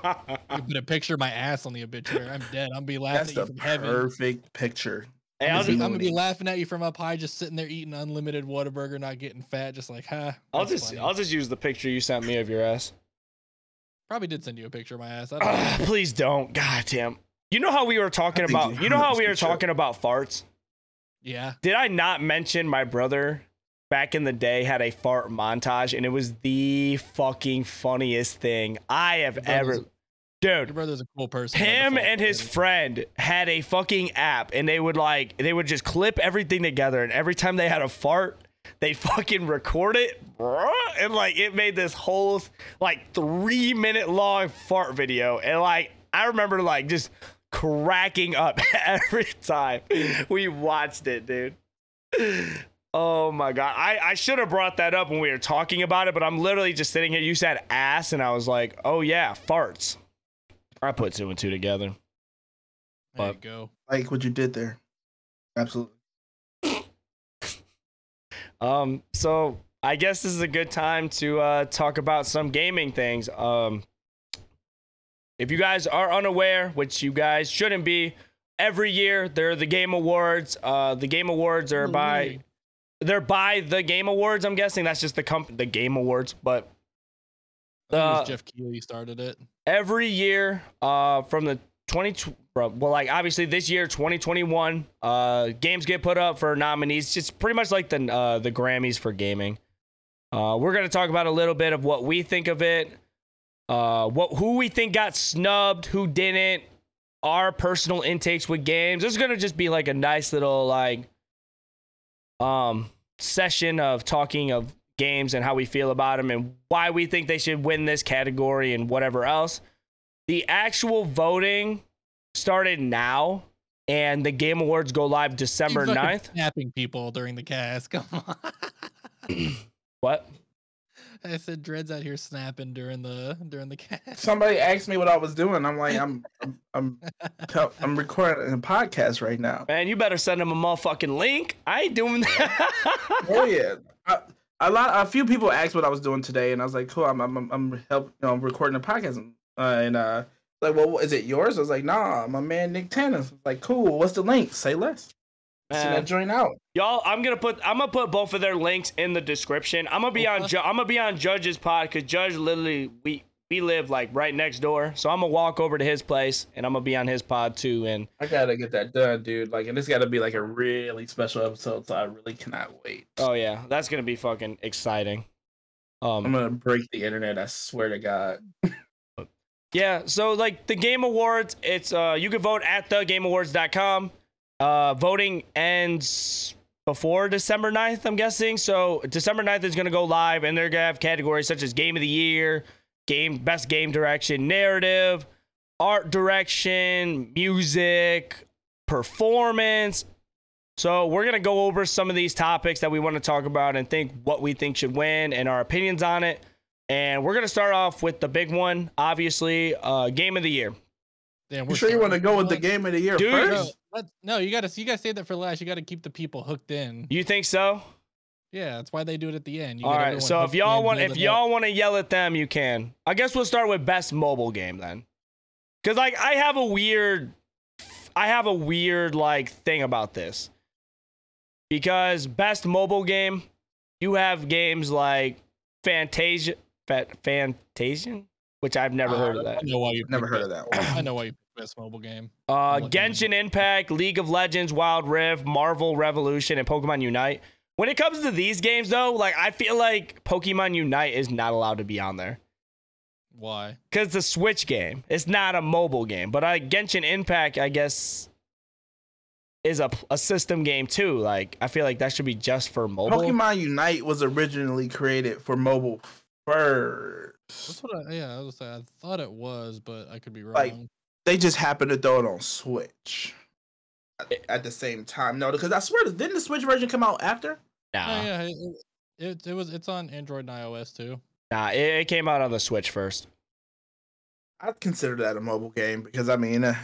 can put a picture of my ass on the obituary. I'm dead. I'm be That's laughing at the you from heaven. perfect picture. Hey, I'm, gonna be, just, I'm gonna be laughing at you from up high, just sitting there eating unlimited Whataburger, not getting fat, just like, ha. I'll just, funny." I'll just use the picture you sent me of your ass. probably did send you a picture of my ass. I don't know. Ah, please don't. God damn. You know how we were talking about, you you know how we were should. talking about farts? yeah, Did I not mention my brother back in the day had a fart montage and it was the fucking funniest thing I have Your brother's- ever. Dude, your brother's a cool person. him and his friend had a fucking app and they would like they would just clip everything together and every time they had a fart they fucking record it and like it made this whole like three minute long fart video and like i remember like just cracking up every time we watched it dude. Oh my god. I i should have brought that up when we were talking about it but i'm literally just sitting here. You said ass and i was like oh yeah farts i put two and two together There you go. Like what you did there. Absolutely. Um, so I guess this is a good time to uh, talk about some gaming things. Um, if you guys are unaware, which you guys shouldn't be, every year there are the Game Awards. Uh, the Game Awards are by they're by the Game Awards. I'm guessing that's just the comp the Game Awards, but I think it uh, was Geoff Keighley started it. Every year uh from the 20 well like obviously this year 2021 uh games get put up for nominees. It's pretty much like the uh the grammys for gaming. Uh we're gonna talk about a little bit of what we think of it uh what who we think got snubbed who didn't our personal intakes with games. This is gonna just be like a nice little like um session of talking of games and how we feel about them and why we think they should win this category and whatever else. The actual voting started now and the Game Awards go live December Keep 9th. Snapping people during the cast. Come on. What? I said dreads out here snapping during the during the cast. Somebody asked me what I was doing. I'm like, I'm I'm I'm, I'm recording a podcast right now. Man, you better send them a motherfucking link. I ain't doing that. Oh yeah. I, a lot a few people asked what I was doing today and I was like, cool, I'm I'm I'm help you know, I'm recording a podcast uh, and uh like, well, is it yours? I was like, nah, my man Nick Tanner. I was like, cool. What's the link? Say less. See Man. that joint out. Y'all, I'm gonna put I'm gonna put both of their links in the description. I'm gonna be on Okay. Ju- I'm gonna be on Judge's pod because Judge literally we we live like right next door, so I'm gonna walk over to his place and I'm gonna be on his pod too. And I gotta get that done, dude. Like, and this gotta be like a really special episode, so I really cannot wait. oh yeah, that's gonna be fucking exciting. Um, I'm gonna break the internet. I swear to God. Yeah, so like the Game Awards, it's uh you can vote at thegameawards.com. Uh voting ends before December 9th, I'm guessing. So December 9th is gonna go live and they're gonna have categories such as game of the year, game best game direction, narrative, art direction, music, performance. So we're gonna go over some of these topics that we want to talk about and think what we think should win and our opinions on it. And we're gonna start off with the big one, obviously, uh, game of the year. Damn, You we're sure you want to go with the game of the year Dude, No, first? let- no, you gotta you gotta save that for last. You gotta keep the people hooked in. You think so? Yeah, that's why they do it at the end. You All get right. everyone So if y'all want, if y'all want to yell at them, you can. I guess we'll start with best mobile game then, because like I have a weird, I have a weird like thing about this, because best mobile game, you have games like Fantasia, Fa- Fantasian, which I've never Uh, heard of that. I know why you've Never picked heard of that one. I know why you picked best mobile game. Uh, I'm looking at Genshin Impact, League of Legends, Wild Rift, Marvel Revolution, and Pokemon Unite. When it comes to these games, though, like I feel like Pokemon Unite is not allowed to be on there Why? because it's a Switch game. It's not a mobile game. But I Genshin Impact, I guess, is a, a system game too. Like I feel like that should be just for mobile. Pokemon Unite was originally created for mobile first. That's what I yeah, I was say I thought it was, but I could be wrong. Like, They just happened to throw it on Switch at, at the same time. No, because I swear, didn't the Switch version come out after? Nah, Oh, yeah, it, it, it was it's on Android and iOS too. nah, it, it came out on the Switch first. I'd consider that a mobile game because I mean, uh,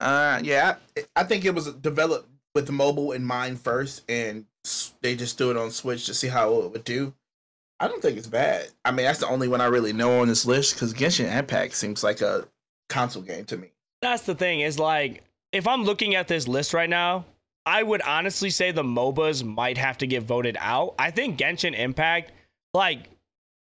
uh yeah, I, I think it was developed with mobile in mind first, and they just threw it on Switch to see how it would do. I don't think it's bad. I mean, that's the only one I really know on this list because Genshin Impact seems like a console game to me. That's the thing is like if I'm looking at this list right now, I would honestly say the MOBAs might have to get voted out. I think Genshin Impact, like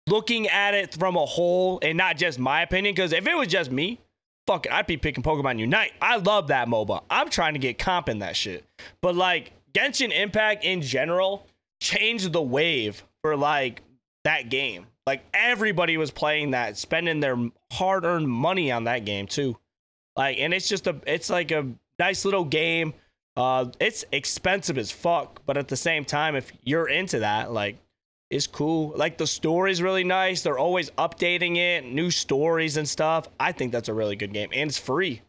looking at it from a whole and not just my opinion, because if it was just me, fuck it, I'd be picking Pokemon Unite. I love that MOBA. I'm trying to get comp in that shit. But like Genshin Impact in general changed the wave for like that game. Like everybody was playing that, spending their hard-earned money on that game too. Like, and it's just a, it's like a nice little game. Uh, it's expensive as fuck, but at the same time, if you're into that, like, it's cool. Like the story's really nice. They're always updating it, new stories and stuff. I think that's a really good game, and it's free.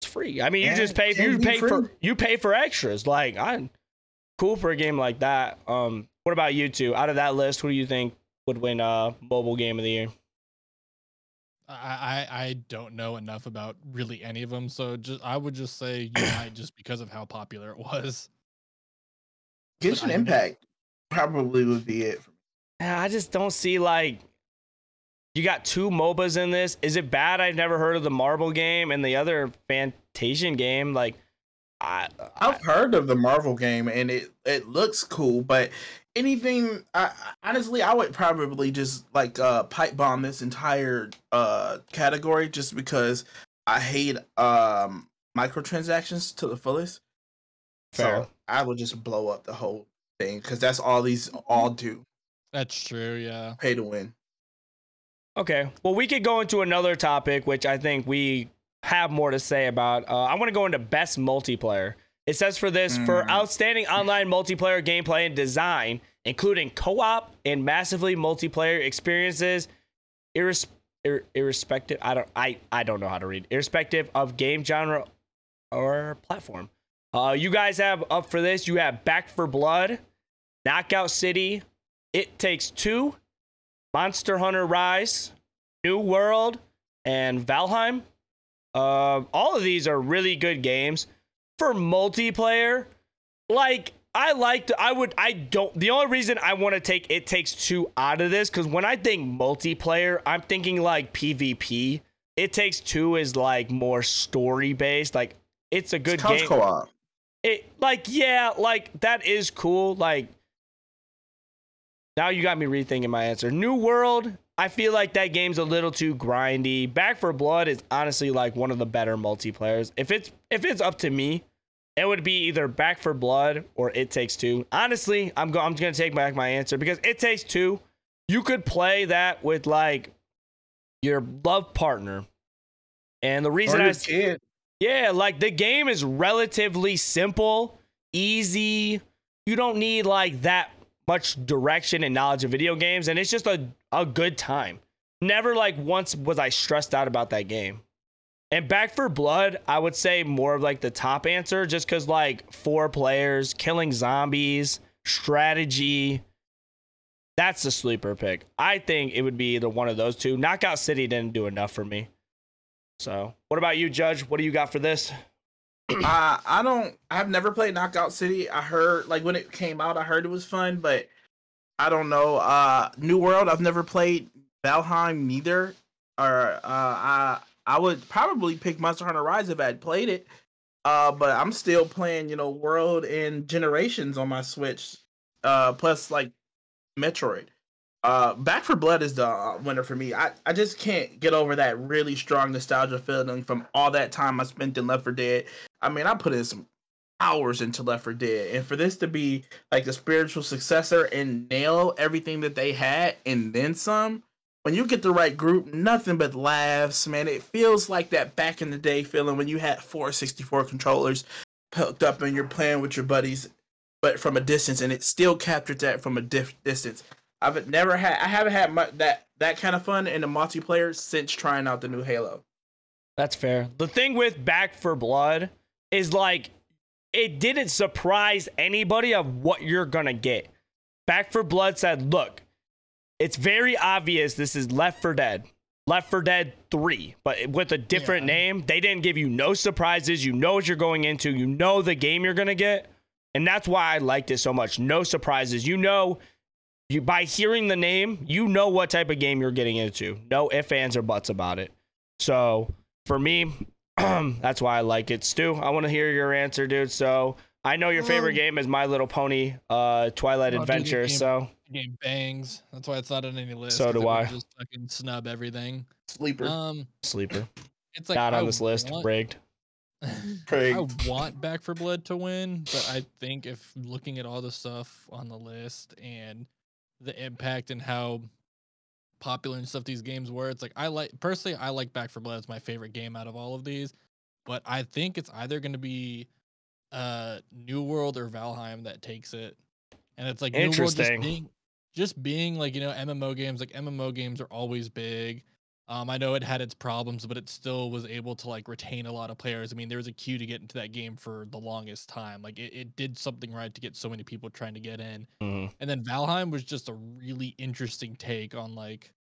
It's free. I mean, you just pay. You pay for you pay for extras. Like, I'm cool for a game like that. Um, what about you two? Out of that list, who do you think would win uh mobile game of the year? I, I I don't know enough about really any of them, so just I would just say Unite just because of how popular it was. But I Genshin don't know. Impact probably would be it. For me. Yeah, I just don't see like you got two MOBAs in this. Is it bad? I've never heard of the Marvel game and the other Fantasian game. Like, I, I I've heard of the Marvel game and it it looks cool, but anything I, I- honestly I would probably just like uh pipe bomb this entire uh category just because I hate um microtransactions to the fullest. Fair. So I would just blow up the whole thing because that's all these all do. That's true, yeah. Pay to win. okay. Well, we could go into another topic, which I think we have more to say about. Uh, I want to go into best multiplayer. It says for this for Mm. outstanding online multiplayer gameplay and design, including co-op and massively multiplayer experiences, irres- ir- irrespective. I don't. I I don't know how to read. Irrespective of game genre or platform. Uh, you guys have up for this. You have Back 4 Blood, Knockout City, It Takes Two, Monster Hunter Rise, New World, and Valheim. Uh, all of these are really good games for multiplayer. Like I liked, I would, I don't. The only reason I want to take It Takes Two out of this because when I think multiplayer, I'm thinking like PvP. It Takes Two is like more story based. Like it's a good It's game. co-op. it like yeah, like that is cool. Like now you got me rethinking my answer. New World, I feel like that game's a little too grindy. Back 4 Blood is honestly like one of the better multiplayers. If it's if it's up to me, it would be either Back 4 Blood or It Takes Two. Honestly, I'm go- I'm gonna take back my answer because It Takes Two. You could play that with like your love partner, and the reason I kid. yeah, like the game is relatively simple, easy. You don't need like that much direction and knowledge of video games, and it's just a, a good time. Never like once was I stressed out about that game. And Back 4 Blood, I would say more of like the top answer, just because like four players, killing zombies, strategy. That's the sleeper pick. I think it would be either one of those two. Knockout City didn't do enough for me. So, what about you, Judge? What do you got for this? uh, I don't. I've never played Knockout City. I heard like when it came out, I heard it was fun, but I don't know. Uh, New World. I've never played Valheim neither. Or uh, I I would probably pick Monster Hunter Rise if I had played it. Uh, but I'm still playing, you know, World and Generations on my Switch. Uh, plus like Metroid. Uh, Back 4 Blood is the uh, winner for me. I, I just can't get over that really strong nostalgia feeling from all that time I spent in Left 4 Dead. I mean, I put in some hours into Left 4 Dead, and for this to be like a spiritual successor and nail everything that they had and then some, when you get the right group, nothing but laughs, man. It feels like that back in the day feeling when you had four 64 controllers hooked up and you're playing with your buddies, but from a distance, and it still captured that from a diff- distance. I've never had, I haven't had that that kind of fun in the multiplayer since trying out the new Halo. That's fair. The thing with Back 4 Blood is like it didn't surprise anybody of what you're gonna get. Back 4 Blood said, "Look, it's very obvious this is Left 4 Dead, Left 4 Dead 3, but with a different Yeah. name. They didn't give you no surprises. You know what you're going into. You know the game you're gonna get, and that's why I liked it so much. No surprises. You know." You, by hearing the name, you know what type of game you're getting into. No ifs, ands, or buts about it. So for me, that's why I like it. Stu, I want to hear your answer, dude. So I know your favorite Um, game is My Little Pony, uh, Twilight Oh, Adventure. So game bangs. That's why it's not on any list. So do it I. Just fucking snub everything. Sleeper. Um, sleeper, it's like not on I this list. want- Rigged. Craig. I want Back 4 Blood to win, but I think if looking at all the stuff on the list and the impact and how popular and stuff these games were, it's like I like personally I like Back 4 Blood. It's my favorite game out of all of these, but I think it's either going to be uh New World or Valheim that takes it, and it's like New World just being, just being like you know MMO games. Like MMO games are always big. Um, I know it had its problems, but it still was able to like retain a lot of players. I mean, there was a queue to get into that game for the longest time. Like it, it did something right to get so many people trying to get in. Mhm. And then Valheim was just a really interesting take on like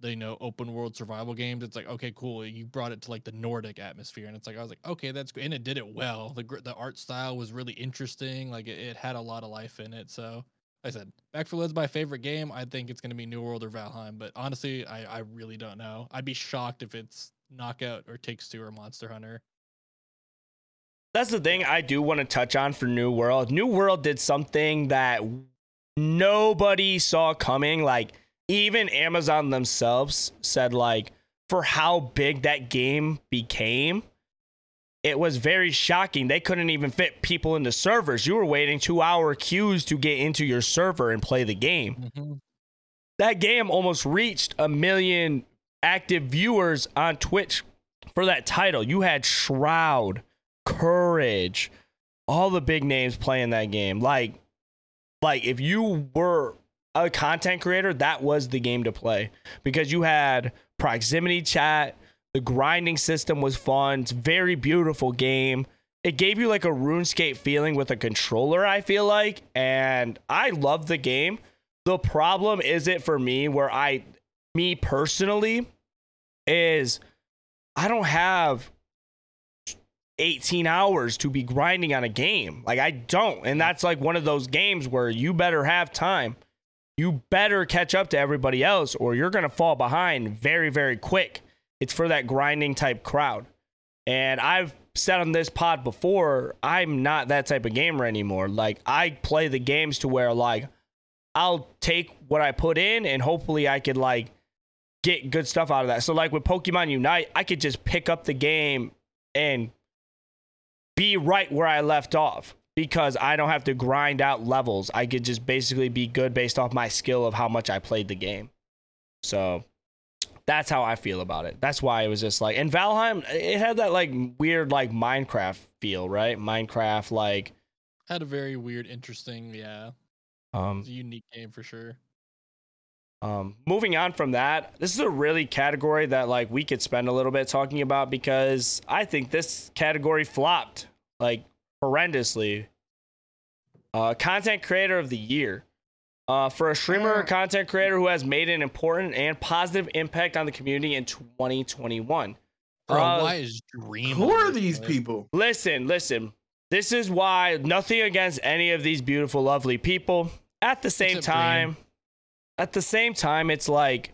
the you know open world survival games. It's like okay, cool. You brought it to like the Nordic atmosphere, and it's like I was like okay, that's good, and it did it well. The the art style was really interesting. Like it, it had a lot of life in it. So I said Back 4 Blood's my favorite game. I think it's gonna be New World or Valheim, but honestly, I I really don't know. I'd be shocked if it's Knockout or Takes Two or Monster Hunter. That's the thing I do want to touch on for New World. New World did something that nobody saw coming. Like even Amazon themselves said, like for how big that game became, it was very shocking. They couldn't even fit people into servers. You were waiting two hour queues to get into your server and play the game. Mm-hmm. That game almost reached a million active viewers on Twitch for that title. You had Shroud, Courage, all the big names playing that game. Like, like if you were a content creator, that was the game to play because you had proximity chat. The grinding system was fun. It's very beautiful game. It gave you like a RuneScape feeling with a controller, I feel like. And I love the game. The problem is it for me where I, me personally, is I don't have 18 hours to be grinding on a game. Like I don't. And that's like one of those games where you better have time. You better catch up to everybody else or you're going to fall behind very very quick. It's for that grinding type crowd. And I've said on this pod before, I'm not that type of gamer anymore. Like I play the games to where like I'll take what I put in and hopefully I could like get good stuff out of that. So like with Pokemon Unite, I could just pick up the game and be right where I left off because I don't have to grind out levels. I could just basically be good based off my skill of how much I played the game. So that's how I feel about it. That's why it was just like and Valheim it had that like weird like Minecraft feel, right? Minecraft like Had a very weird, interesting, yeah. um a unique game for sure. Um, moving on from that, this is a really category that like we could spend a little bit talking about because I think this category flopped like horrendously. Uh, content creator of the year. Uh, for a streamer or Uh. content creator who has made an important and positive impact on the community in 2021. Bro, Uh, why is Dream? Who are these people? Listen, listen. This is why nothing against any of these beautiful, lovely people. At the same Except time, at the same time, it's like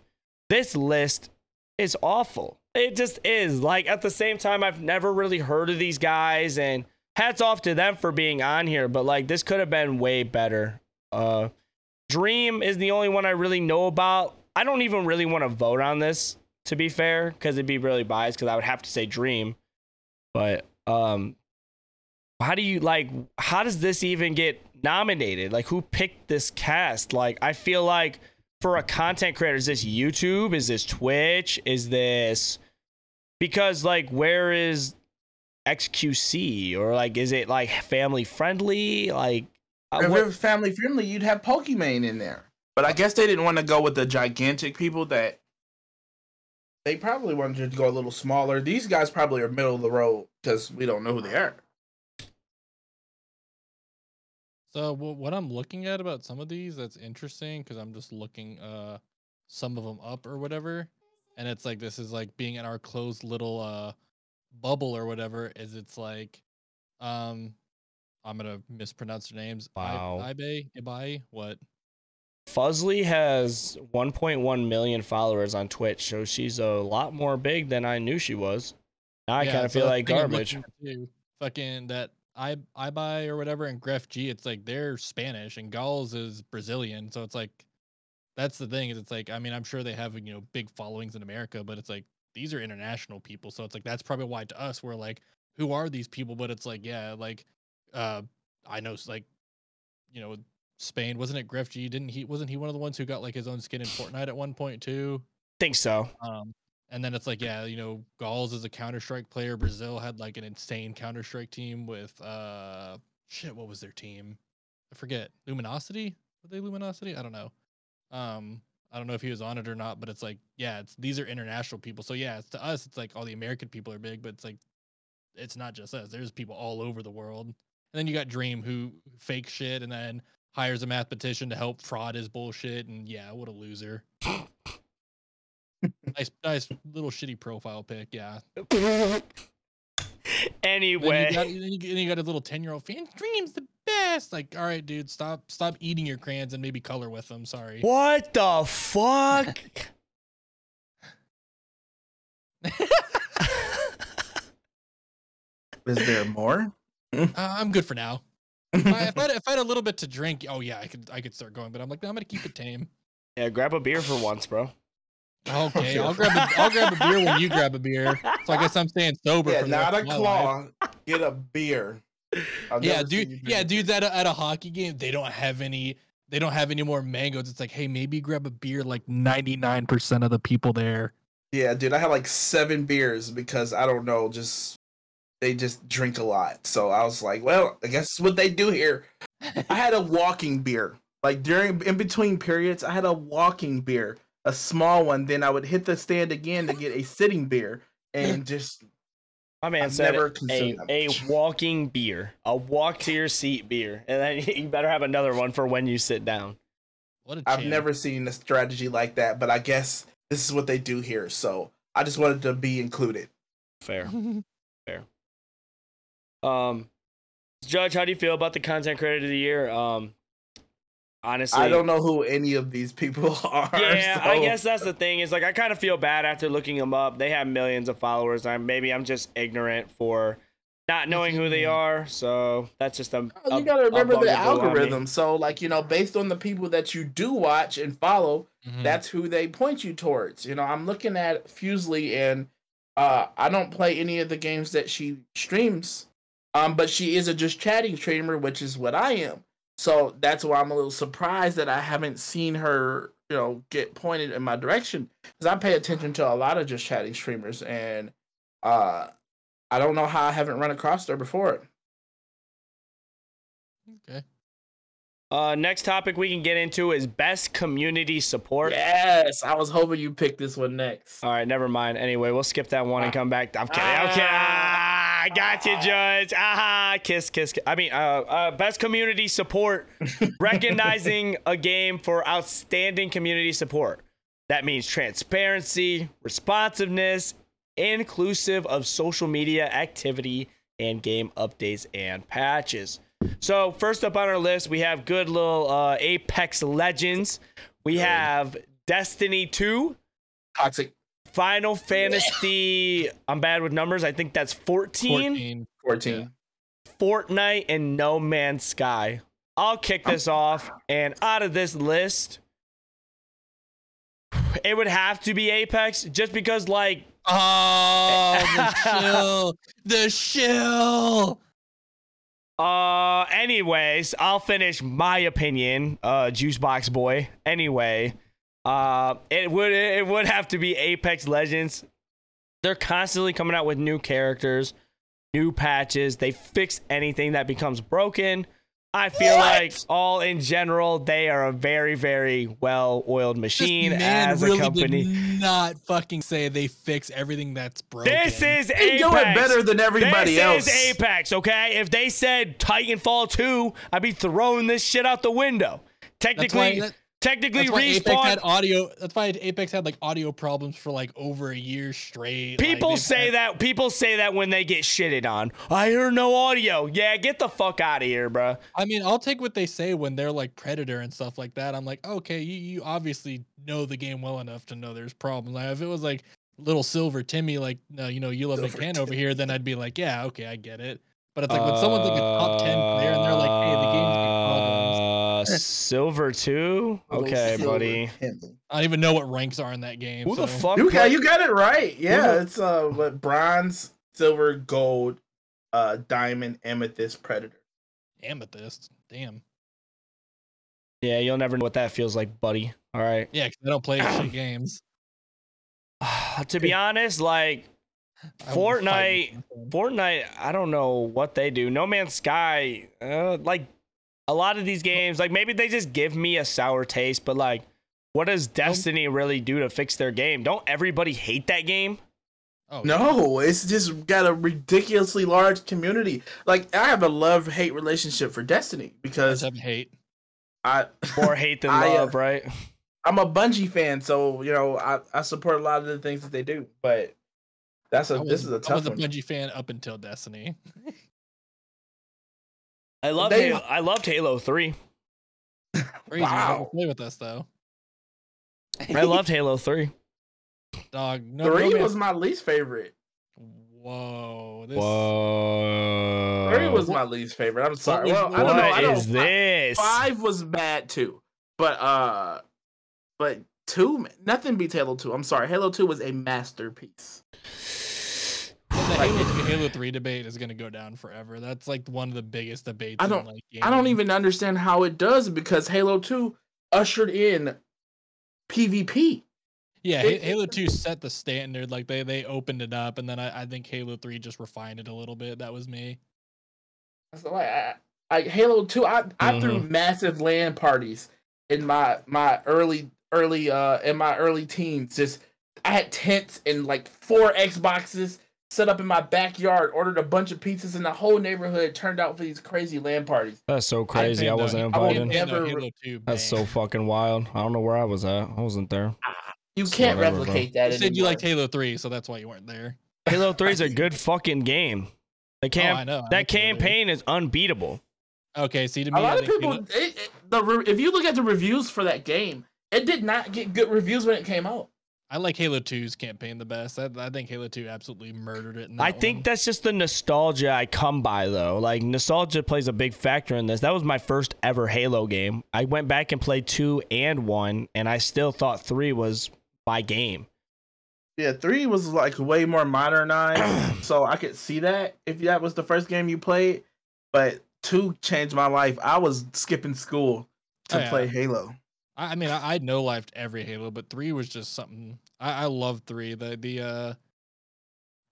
this list is awful. It just is. Like at the same time, I've never really heard of these guys, and hats off to them for being on here. But like this could have been way better. Uh, Dream is the only one I really know about. I don't even really want to vote on this, to be fair, because it'd be really biased. Because I would have to say Dream, but um, how do you like how does this even get nominated? Like who picked this cast? Like i feel like for a content creator is this youtube? Is this twitch? Is this because like where is xqc or like is it like family friendly? Like uh, If what- it was family friendly, you'd have Pokimane in there. But I guess they didn't want to go with the gigantic people that they probably wanted to go a little smaller. These guys probably are middle of the road because we don't know who they are. So what I'm looking at about some of these that's interesting because I'm just looking uh some of them up or whatever, and it's like this is like being in our closed little uh bubble or whatever. Is it's like um I'm gonna mispronounce their names. I- Wow. Ibe Ibai what? Fuslie has 1.1 million followers on Twitch, so she's a lot more big than I knew she was. Now I Yeah, kind of so feel that's like the thing I'm garbage. looking at too. Fucking that I Ibai or whatever and Grefg. It's like they're Spanish and Gaules is Brazilian, so it's like that's the thing is it's like I mean I'm sure they have you know big followings in America, but it's like these are international people, so it's like that's probably why to us we're like who are these people? But it's like yeah, like uh I know like you know Spain wasn't it Grefg? Didn't he wasn't he one of the ones who got like his own skin in Fortnite at one point too? think so. Um, and then it's like, yeah, you know, Gaules is a Counter Strike player. Brazil had like an insane Counter Strike team with uh shit, what was their team? I forget. Luminosity? Were they Luminosity? I don't know. Um, I don't know if he was on it or not, but it's like, yeah, it's these are international people. So yeah, it's to us, it's like all the American people are big, but it's like it's not just us. There's people all over the world. And then you got Dream who fake shit and then hires a mathematician to help fraud his bullshit. And yeah, what a loser. nice, nice little shitty profile pic. Yeah. Then anyway, you got, then then you got a little ten year old fan. Dreams the best. Like, all right, dude, stop, stop eating your crayons and maybe color with them. Sorry. what the fuck? Is there more? Uh, I'm good for now. If I, if, I had, if I had a little bit to drink, oh yeah, I could, I could start going. But I'm like, no, I'm gonna keep it tame. yeah, grab a beer for once, bro. Okay, I'll grab, a, I'll grab a beer when you grab a beer. So I guess I'm staying sober. yeah, not a of my life. claw. Get a beer. I've Yeah, dude. Yeah, dudes at a, at a hockey game, they don't have any. They don't have any more mangoes. It's like, hey, maybe grab a beer. Like 99% of the people there. Yeah, dude, I had like seven beers because I don't know, just they just drink a lot. So I was like, well, I guess it's what they do here. I had a walking beer. Like during in between periods, I had a walking beer, a small one. Then I would hit the stand again to get a sitting beer and just My man I've said never it, a, a walking beer, a walk to your seat beer, and then you better have another one for when you sit down. What a I've never seen a strategy like that, but I guess this is what they do here. So I just wanted to be included. Fair. Um, Judge, how do you feel about the content creator of the year? Um, honestly, I don't know who any of these people are. Yeah, I guess that's the thing. Is like I kind of feel bad after looking them up. They have millions of followers. I'm maybe I'm just ignorant for not knowing who they are. So that's just a. Oh, a- you gotta remember the bugaboo on me. algorithm. So, like you know, based on the people that you do watch and follow, Mhm. that's who they point you towards. You know, I'm looking at Fuslie, and uh, I don't play any of the games that she streams, um, but she is a just chatting streamer, which is what I am. So that's why I'm a little surprised that I haven't seen her, you know, get pointed in my direction because I pay attention to a lot of just chatting streamers, and uh, I don't know how I haven't run across her before. okay. Uh, next topic we can get into is best community support. Yes, I was hoping you picked this one next. All right, never mind. Anyway, we'll skip that one and come back. I'm kidding. I'm kidding. Ah. I got you, Judge. Ah, kiss, kiss, kiss. I mean, uh, uh, best community support, recognizing a game for outstanding community support. That means transparency, responsiveness, inclusive of social media activity and game updates and patches. So first up on our list, we have good little uh, Apex Legends. We have Destiny 2. Toxic Final Fantasy. I'm bad with numbers. I think that's 14, 14. 14. Fortnite, and No Man's Sky. I'll kick this off. And out of this list, it would have to be Apex just because, like, Oh, the shill. The shill. uh, anyways, I'll finish my opinion, uh, Juicebox Boy. Anyway, uh, it would it would have to be Apex Legends. They're constantly coming out with new characters, new patches. They fix anything that becomes broken. I feel What? like all in general, they are a very, very well-oiled machine this man as really a company. did not fucking say they fix everything that's broken. This is They Apex. do it better than everybody this else. is Apex, okay? If they said Titanfall 2, I'd be throwing this shit out the window. That's why, Technically, that- technically that's why Apex respawn. had audio. That's why Apex had like audio problems for like over a year straight. People they've say had- that. People say that when they get shitted on. I hear no audio. Yeah, get the fuck out of here, bruh. I mean, I'll take what they say when they're like Predator and stuff like that. I'm like, okay, you, you obviously know the game well enough to know there's problems. Like, if it was like little Silver Timmy, like uh, you know, you love Silver McCann over here, then I'd be like, yeah, okay, I get it. But it's like when someone's like a top ten player and they're like, hey, the game's got problems. Uh, Silver two. Okay, Silver buddy. Henley. I don't even know what ranks are in that game. Who the fuck? You got you got it right. Yeah, the- it's uh what bronze, silver, gold, uh diamond, amethyst, predator. Amethyst. Damn. Yeah, you'll never know what that feels like, buddy. All right. Yeah, 'cause I don't play shit games. to be honest, like I will fight Fortnite. Fortnite, I don't know what they do. No Man's Sky, uh, like a lot of these games, like maybe they just give me a sour taste, but like, what does Destiny really do to fix their game? Don't everybody hate that game? Oh, yeah. No, it's just got a ridiculously large community. Like I have a love hate relationship for Destiny I because have hate. I More hate than I, uh, love, right? I'm a Bungie fan, so you know I, I support a lot of the things that they do. But that's a I this is a I tough I was a one. Bungie fan up until Destiny. I love they- Halo, I loved Halo 3. Crazy. Wow. play with us though. I loved Halo 3. Dog. No, Three no was my least favorite. Whoa. This, Whoa. Three was my least favorite. I'm sorry. was- Well, I don't know. I What don't. is this? Five was bad too, but uh, but two, nothing beats Halo Two. I'm sorry, Halo Two was a masterpiece. The Halo Halo 3 debate is gonna go down forever. That's like one of the biggest debates. I don't- like, I don't even understand how it does because Halo Two ushered in PvP. Yeah, it- Halo 2 set the standard. Like they they opened it up, and then I, I think Halo 3 just refined it a little bit. That was me. So like, I, I Halo Two, I I threw massive LAN parties in my my early early uh in my early teens. Just I had tents and like four Xboxes set up in my backyard. Ordered a bunch of pizzas, and the whole neighborhood turned out for these crazy LAN parties. That's so crazy. I, Nintendo- wasn't I won't invited. never- Nintendo Halo 2. That's so fucking wild. I don't know where I was at. I wasn't there. You can't Whatever, bro. replicate that. You said you anymore. liked Halo 3, so that's why you weren't there. Halo 3 is a good fucking game. The Oh, camp I know. I that like Halo 3. campaign is unbeatable. Okay, see to me, a lot of people. Halo- It, it, the re- if you look at the reviews for that game, it did not get good reviews when it came out. I like Halo 2's campaign the best. I, I think Halo 2 absolutely murdered it. in I think one. that's just the nostalgia I come by though. Like nostalgia plays a big factor in this. That was my first ever Halo game. I went back and played 2 and 1 and I still thought 3 was my game. Yeah, three was like way more modernized, so I could see that if that was the first game you played. But two changed my life. I was skipping school to Oh, yeah. play Halo. I, I mean, I, I no lifed every Halo, but three was just something. I, I love three. The the uh,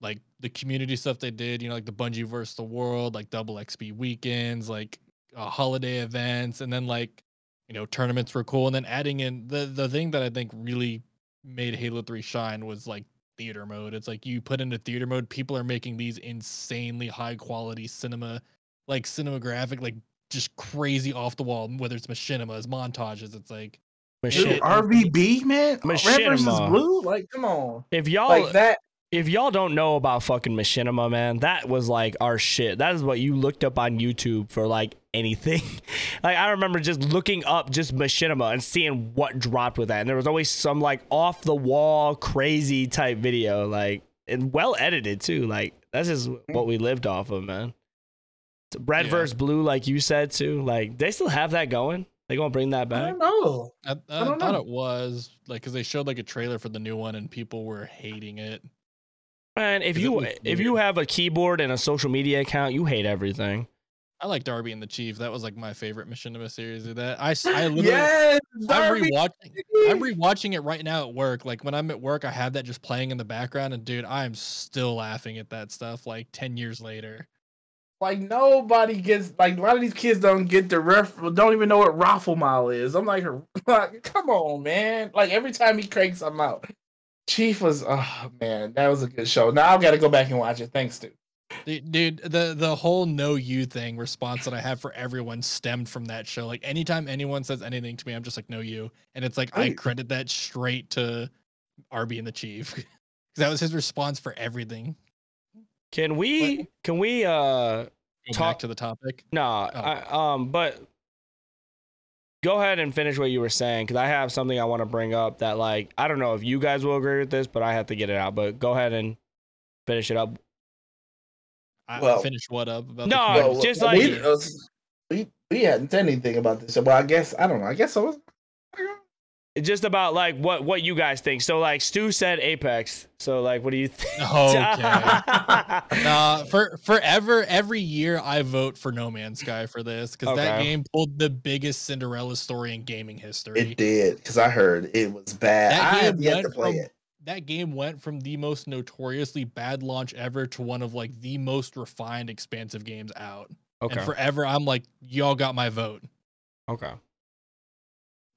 like the community stuff they did. You know, like the Bungie versus the world, like double XP weekends, like uh, holiday events, and then like you know tournaments were cool. And then adding in the the thing that I think really made Halo Three shine was like theater mode. It's like you put into theater mode, people are making these insanely high quality cinema, like cinematographic, like just crazy off the wall. Whether it's machinimas, montages, it's like Dude, Machin- Shit. RVB, man. Red versus blue? Like, come on. If y'all Like that. if y'all don't know about fucking Machinima, man, that was like our shit. That is what you looked up on YouTube for like anything. like I remember just looking up just Machinima and seeing what dropped with that. And there was always some like off the wall crazy type video, like and well edited too. Like that's just what we lived off of, man. Red Yeah. versus blue, like you said too. Like they still have that going. They gonna bring that back? I back. don't know. I, I, I don't thought know. it was like because they showed like a trailer for the new one and people were hating it. Man, if 'Cause it you if you have a keyboard and a social media account, you hate everything. I like Darby and the Chief. That was like my favorite Machinima series of that. I, s- I literally Yes, I'm Darby. rewatching I'm rewatching it right now at work. Like when I'm at work, I have that just playing in the background, and dude, I am still laughing at that stuff. Like ten years later. Like nobody gets like a lot of these kids don't get the ref don't even know what raffle mile is. I'm like, like, come on, man. Like every time he cranks I'm out. Chief was oh man, that was a good show. Now I've got to go back and watch it. Thanks, dude. Dude, dude, the the whole no you thing response that I have for everyone stemmed from that show. Like anytime anyone says anything to me, I'm just like no you, and it's like I credit that straight to Arby and the Chief because that was his response for everything. Can we can we uh Go Talk- to the topic. Nah, Oh. I, um, but go ahead and finish what you were saying because I have something I want to bring up that, like, I don't know if you guys will agree with this, but I have to get it out. But go ahead and finish it up. I Well- finished what up about No, the community? just like- uh, we we hadn't said anything about this. Well, I guess I don't know. I guess so. It's just about like what what you guys think. So, like, Stu said Apex. So, like, what do you think? Okay. Nah, for forever, every year I vote for No Man's Sky for this because that game pulled the biggest Cinderella story in gaming history. It did because I heard it was bad. That I have game yet went to play from- it. that game went from the most notoriously bad launch ever to one of like the most refined, expansive games out. okay. And forever, I'm like, y'all got my vote. okay.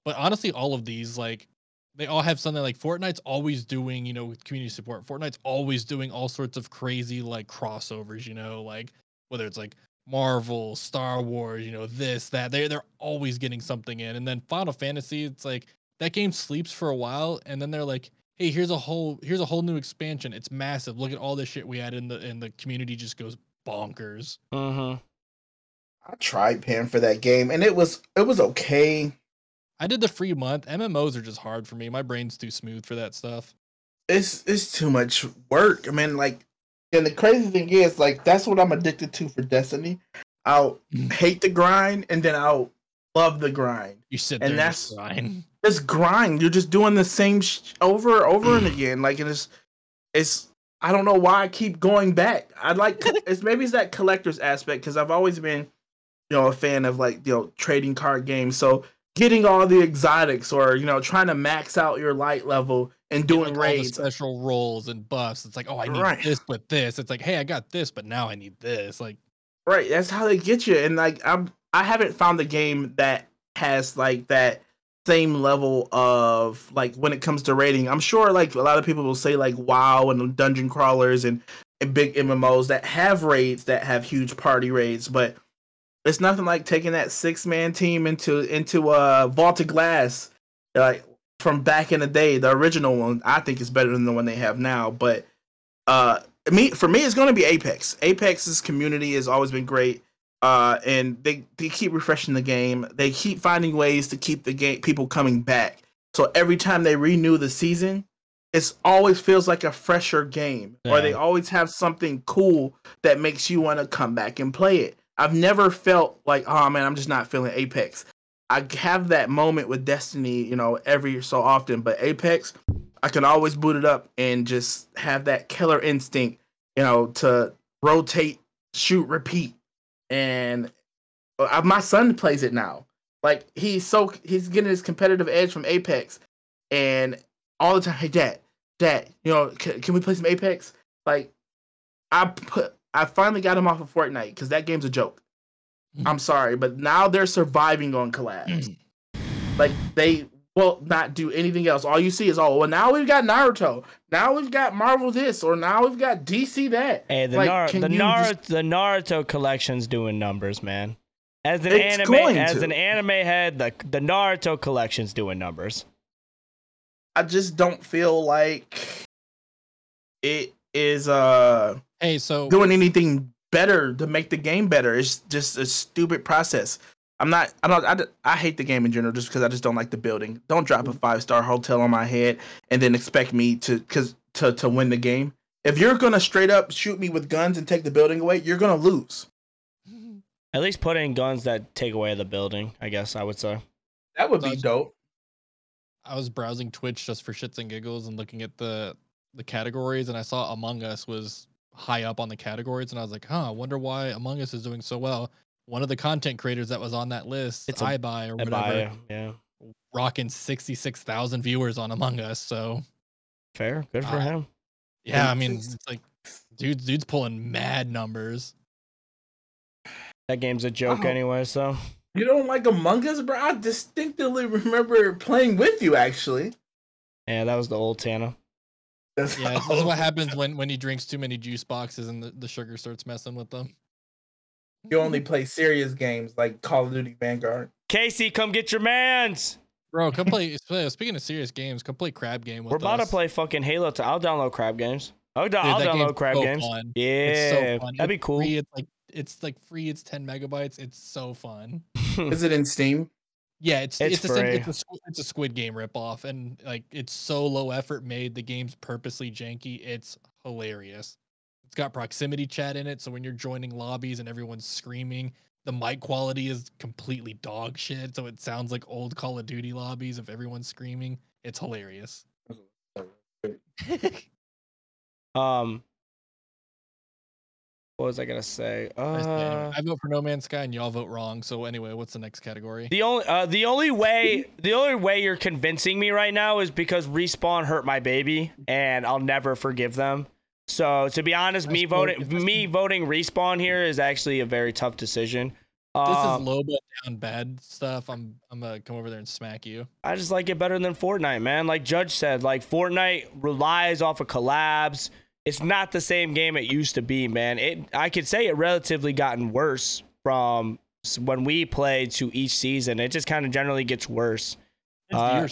But honestly, all of these, like, they all have something like Fortnite's always doing, you know, with community support. Fortnite's always doing all sorts of crazy like crossovers, you know, like whether it's like Marvel, Star Wars, you know, this, that. They they're always getting something in. And then Final Fantasy, it's like that game sleeps for a while, and then they're like, hey, here's a whole here's a whole new expansion. It's massive. Look at all this shit we had in the and the community just goes bonkers. Mm-hmm. I tried paying for that game and it was it was okay. I did the free month. MMOs are just hard for me. My brain's too smooth for that stuff. It's it's too much work. I mean, like, and the crazy thing is, like, that's what I'm addicted to for Destiny. I'll Mm. hate the grind and then I'll love the grind. You sit And there and that's- just grind. This grind, you're just doing the same sh- over over and again. Like, and it's it's. I don't know why I keep going back. I like it's maybe it's that collector's aspect because I've always been, you know, a fan of like you know trading card games. So getting all the exotics or you know trying to max out your light level and doing like, all the raids. special rolls and buffs. It's like, oh, I need Right. this but this. It's like, hey, I got this, but now I need this. Like, Right, that's how they get you. And like I'm I haven't found a game that has like that same level of like when it comes to rating. I'm sure like a lot of people will say like WoW and dungeon crawlers and, and big MMOs that have raids that have huge party raids, but it's nothing like taking that six man team into into uh Vault of Glass like from back in the day. The original one I think is better than the one they have now, but uh me for me it's going to be apex apex's community has always been great uh and they they keep refreshing the game they keep finding ways to keep the game people coming back so every time they renew the season It always feels like a fresher game, or they always have something cool that makes you want to come back and play it. I've never felt like, oh man, I'm just not feeling Apex. I have that moment with Destiny, you know, every so often, but Apex, I can always boot it up and just have that killer instinct, you know, to rotate, shoot, repeat. And uh, my son plays it now. Like he's so he's getting his competitive edge from Apex, and all the time, hey dad, dad, you know, can we play some Apex? Like, I put I finally got him off of Fortnite because that game's a joke. Mm. I'm sorry, but now they're surviving on collabs. Mm. like they will not do anything else. All you see is oh well now we've got Naruto, now we've got Marvel this, or now we've got DC that. Hey, the Like, Nar- the Naruto just- the Naruto collection's doing numbers, man. As an It's anime as to. an anime head, the the Naruto collection's doing numbers. I just don't feel like it is uh Hey, so doing anything better to make the game better. It's just a stupid process. I'm not. I don't. I, I hate the game in general just because I just don't like the building. Don't drop a five star hotel on my head and then expect me to cause to to win the game. If you're gonna straight up shoot me with guns and take the building away, you're gonna lose. At least put in guns that take away the building. I guess I would say. That would be dope. I was browsing Twitch just for shits and giggles and looking at the the categories, and I saw Among Us was high up on the categories, and I was like, huh, I wonder why Among Us is doing so well. One of the content creators that was on that list, It's a- iBuy or whatever, buy, yeah, rocking sixty six thousand viewers on Among Us. So fair. Good for Uh, him. yeah, I mean, it's like, dude, dude's pulling mad numbers. That game's a joke Wow. anyway. So You don't like Among Us, bro? I distinctly remember playing with you. Actually, yeah, that was the old Tana. That's Yeah, that's what happens when when he drinks too many juice boxes and the, the sugar starts messing with them. You only play serious games like Call of Duty Vanguard. Casey, come get your man's. Bro, come play. Speaking of serious games, come play Crab Game with We're about us. to play fucking Halo. To, I'll download crab games. I'll, do- Dude, I'll download game's crab so games. fun. Yeah, It's so fun. that'd be cool. Free, it's like it's like free. It's ten megabytes. It's so fun. Is it in Steam? Yeah, it's It's it's a, sim- it's a it's a Squid Game ripoff, and like it's so low effort made. The game's purposely janky. It's hilarious. It's got proximity chat in it, so when you're joining lobbies and everyone's screaming, the mic quality is completely dog shit. So it sounds like old Call of Duty lobbies if everyone's screaming. It's hilarious. um, what was I gonna say? I Uh, I vote for No Man's Sky, and y'all vote wrong. So anyway, what's the next category? the only uh, the only way the only way you're convincing me right now is because respawn hurt my baby, and I'll never forgive them. So to be honest, I me voting me voting respawn here is actually a very tough decision. this Um, is low but down bad stuff. I'm I'm gonna come over there and smack you. I just like it better than Fortnite, man. Like Judge said, like Fortnite relies off of collabs. It's not the same game it used to be, man. It I could say it relatively gotten worse from when we played to each season. It just kind of generally gets worse. Uh.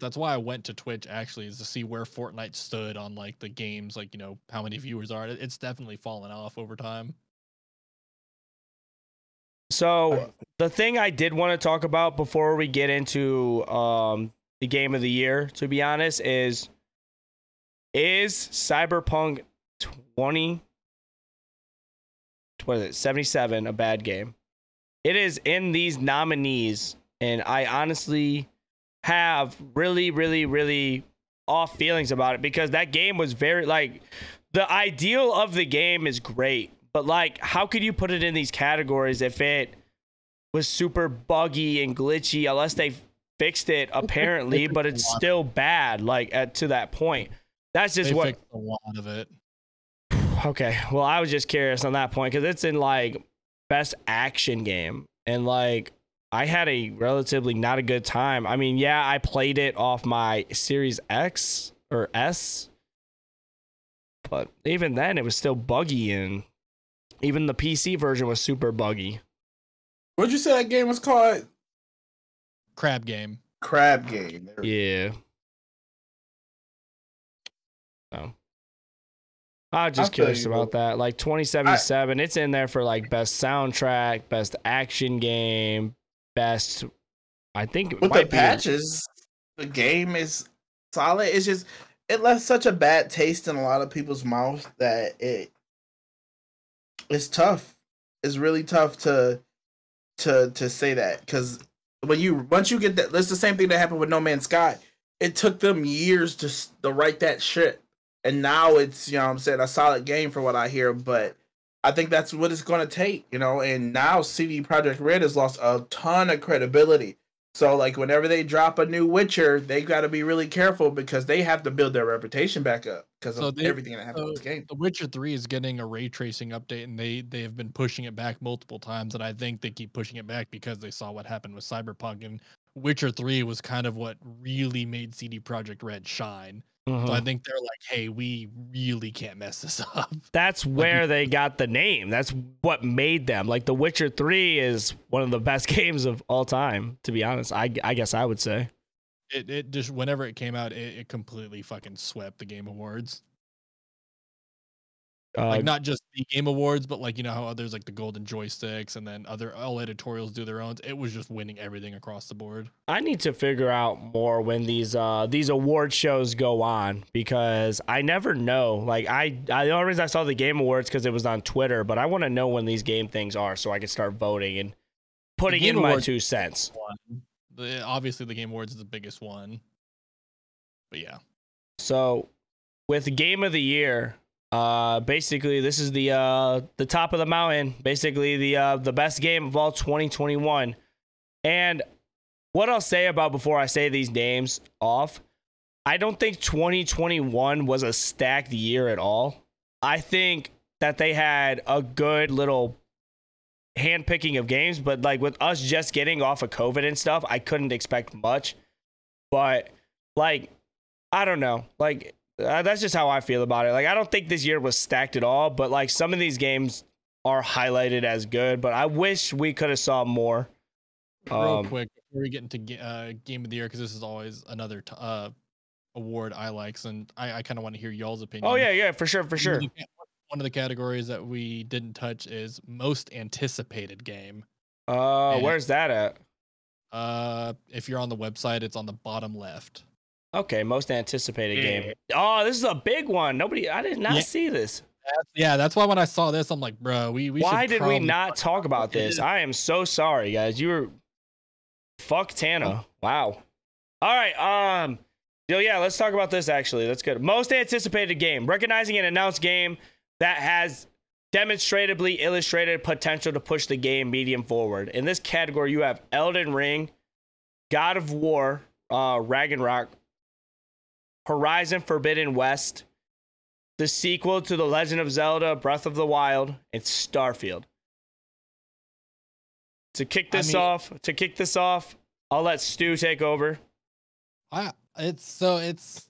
That's why I went to Twitch actually is to see where Fortnite stood on like the games, like you know how many viewers are. It's definitely fallen off over time. So the thing I did want to talk about before we get into um the game of the year, to be honest, is is Cyberpunk 20 what is it 77 a bad game? It is in these nominees, and I honestly have really, really, really off feelings about it because that game was very like the ideal of the game is great, but like how could you put it in these categories if it was super buggy and glitchy unless they fixed it apparently, but it's still bad like at to that point. That's just They what fixed a lot of it. Okay. Well, I was just curious on that point because it's in like best action game. And like, I had a relatively not a good time. I mean, yeah, I played it off my Series X or S, but even then, it was still buggy. And even the PC version was super buggy. What'd you say that game was called? Crab game. Crab Game. There- Yeah. I was just I curious you, about that. Like 2077, it's in there for like best soundtrack, best action game, best. I think it With the patches, the game is solid. It's just it left such a bad taste in a lot of people's mouths that it it's tough. It's really tough to to to say that because when you once you get that, that's the same thing that happened with No Man's Sky. It took them years to to write that shit, and now it's you know what I'm saying a solid game for what I hear. But I think that's what it's going to take, you know. And now CD Projekt Red has lost a ton of credibility. So like whenever they drop a new Witcher, they got to be really careful because they have to build their reputation back up because So of they- everything that happened so with this game. The Witcher 3 is getting a ray tracing update and they they have been pushing it back multiple times and I think they keep pushing it back because they saw what happened with Cyberpunk and Witcher 3 was kind of what really made CD Projekt Red shine. So Mhm. I think they're like, "Hey, we really can't mess this up." That's where they got the name. That's what made them. Like The Witcher 3 is one of the best games of all time, to be honest. I, I guess I would say. It it just whenever it came out, it, it completely fucking swept the Game Awards. Uh, Like not just the Game Awards, but like you know how others like the Golden Joysticks and then other all editorials do their own. It was just winning everything across the board. I need to figure out more when these uh these award shows go on because I never know. Like I, I the only reason I saw the game awards because it was on Twitter, but I want to know when these game things are so I can start voting and putting in my two cents. The, obviously, the Game Awards is the biggest one. But yeah, So with game of the year, uh basically this is the uh the top of the mountain, basically the uh the best game of all 2021. And what I'll say about before I say these names off, I don't think 2021 was a stacked year at all. I think that they had a good little handpicking of games, but like with us just getting off of COVID and stuff, I couldn't expect much. But like I don't know. Like uh, that's just how I feel about it. Like I don't think this year was stacked at all, but like some of these games are highlighted as good, but I wish we could have saw more. real Um, quick before we get into uh, Game of the Year, because this is always another t- uh, award I likes, and I, I kind of want to hear y'all's opinion. Oh yeah, yeah, for sure, for sure. of the ca- One of the categories that we didn't touch is most anticipated game. Uh, Yeah. where's that at? Uh, if you're on the website, it's on the bottom left. Okay, most anticipated Yeah. game. Oh, this is a big one. Nobody, I did not Yeah. see this. Yeah, that's why when I saw this, I'm like, bro, we, we Why should did we not talk about this? I am so sorry, guys. You were fuck Tana. Wow. All right. Um. So yeah, let's talk about this. Actually, that's good. Most anticipated game, recognizing an announced game that has demonstrably illustrated potential to push the game medium forward. In this category, you have Elden Ring, God of War, uh, Ragnarok, Horizon Forbidden West, the sequel to The Legend of Zelda: Breath of the Wild, and Starfield. To kick I this mean- off, to kick this off, I'll let Stu take over. I it's so it's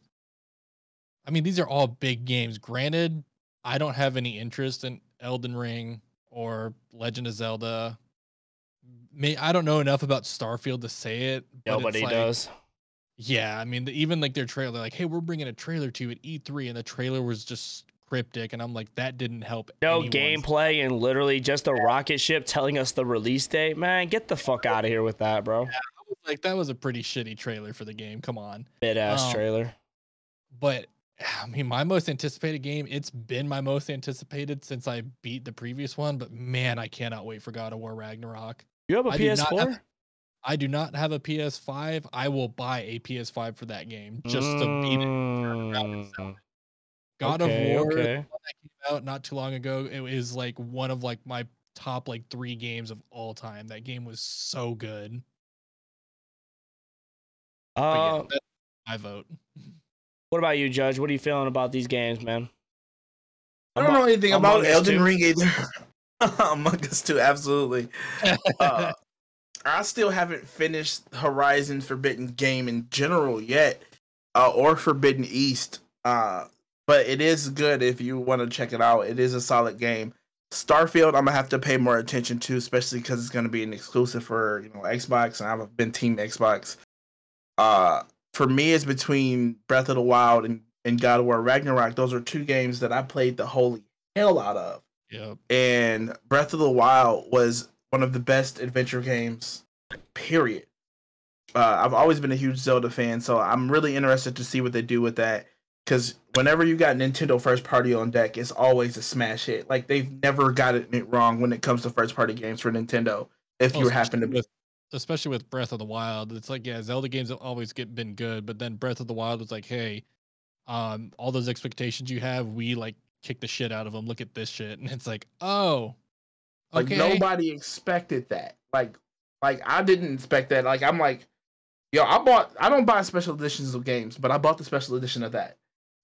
I mean these are all big games. Granted, I don't have any interest in Elden Ring or Legend of Zelda. May I don't know enough about Starfield to say it. Nobody like- does. Yeah, I mean the, even like their trailer, like, hey, we're bringing a trailer to you at E3, and the trailer was just cryptic, and I'm like, that didn't help. No anyone's- gameplay and literally just a rocket ship telling us the release date. Man, get the fuck out of here with that, bro. I was like that was a pretty shitty trailer for the game. Come on. Mid ass Um, trailer. but I mean, my most anticipated game, it's been my most anticipated since I beat the previous one. But man, I cannot wait for God of War Ragnarok. You have a I PS4? Have- I do not have a PS5. I will buy a PS5 for that game just to beat it. Mm, God okay, of War okay. that came out not too long ago. It is like one of like my top like three games of all time. That game was so good. But yeah, Uh, my vote. what about you, Judge? What are you feeling about these games, man? I don't know anything Among about Us Elden too? Ring either. Among Us too, absolutely. Uh, I still haven't finished Horizon Forbidden game in general yet, uh, or Forbidden East. Uh, but it is good if you want to check it out. It is a solid game. Starfield, I'm gonna have to pay more attention to, especially because it's gonna be an exclusive for you know Xbox, and I've been Team Xbox. Uh, for me, it's between Breath of the Wild and, and God of War Ragnarok. Those are two games that I played the holy hell out of yep. and Breath of the Wild was one of the best adventure games. Period. Uh, I've always been a huge Zelda fan, so I'm really interested to see what they do with that. because whenever you got Nintendo first party on deck, it's always a smash hit. Like they've never gotten it wrong when it comes to first party games for Nintendo. If Well, you happen to especially with, especially with Breath of the Wild, it's like yeah, Zelda games have always get been good, but then Breath of the Wild was like, hey, um, all those expectations you have, we like kick the shit out of them. Look at this shit, and it's like, oh, Like okay, nobody expected that. Like like I didn't expect that. Like I'm like, yo, I bought I don't buy special editions of games, but I bought the special edition of that.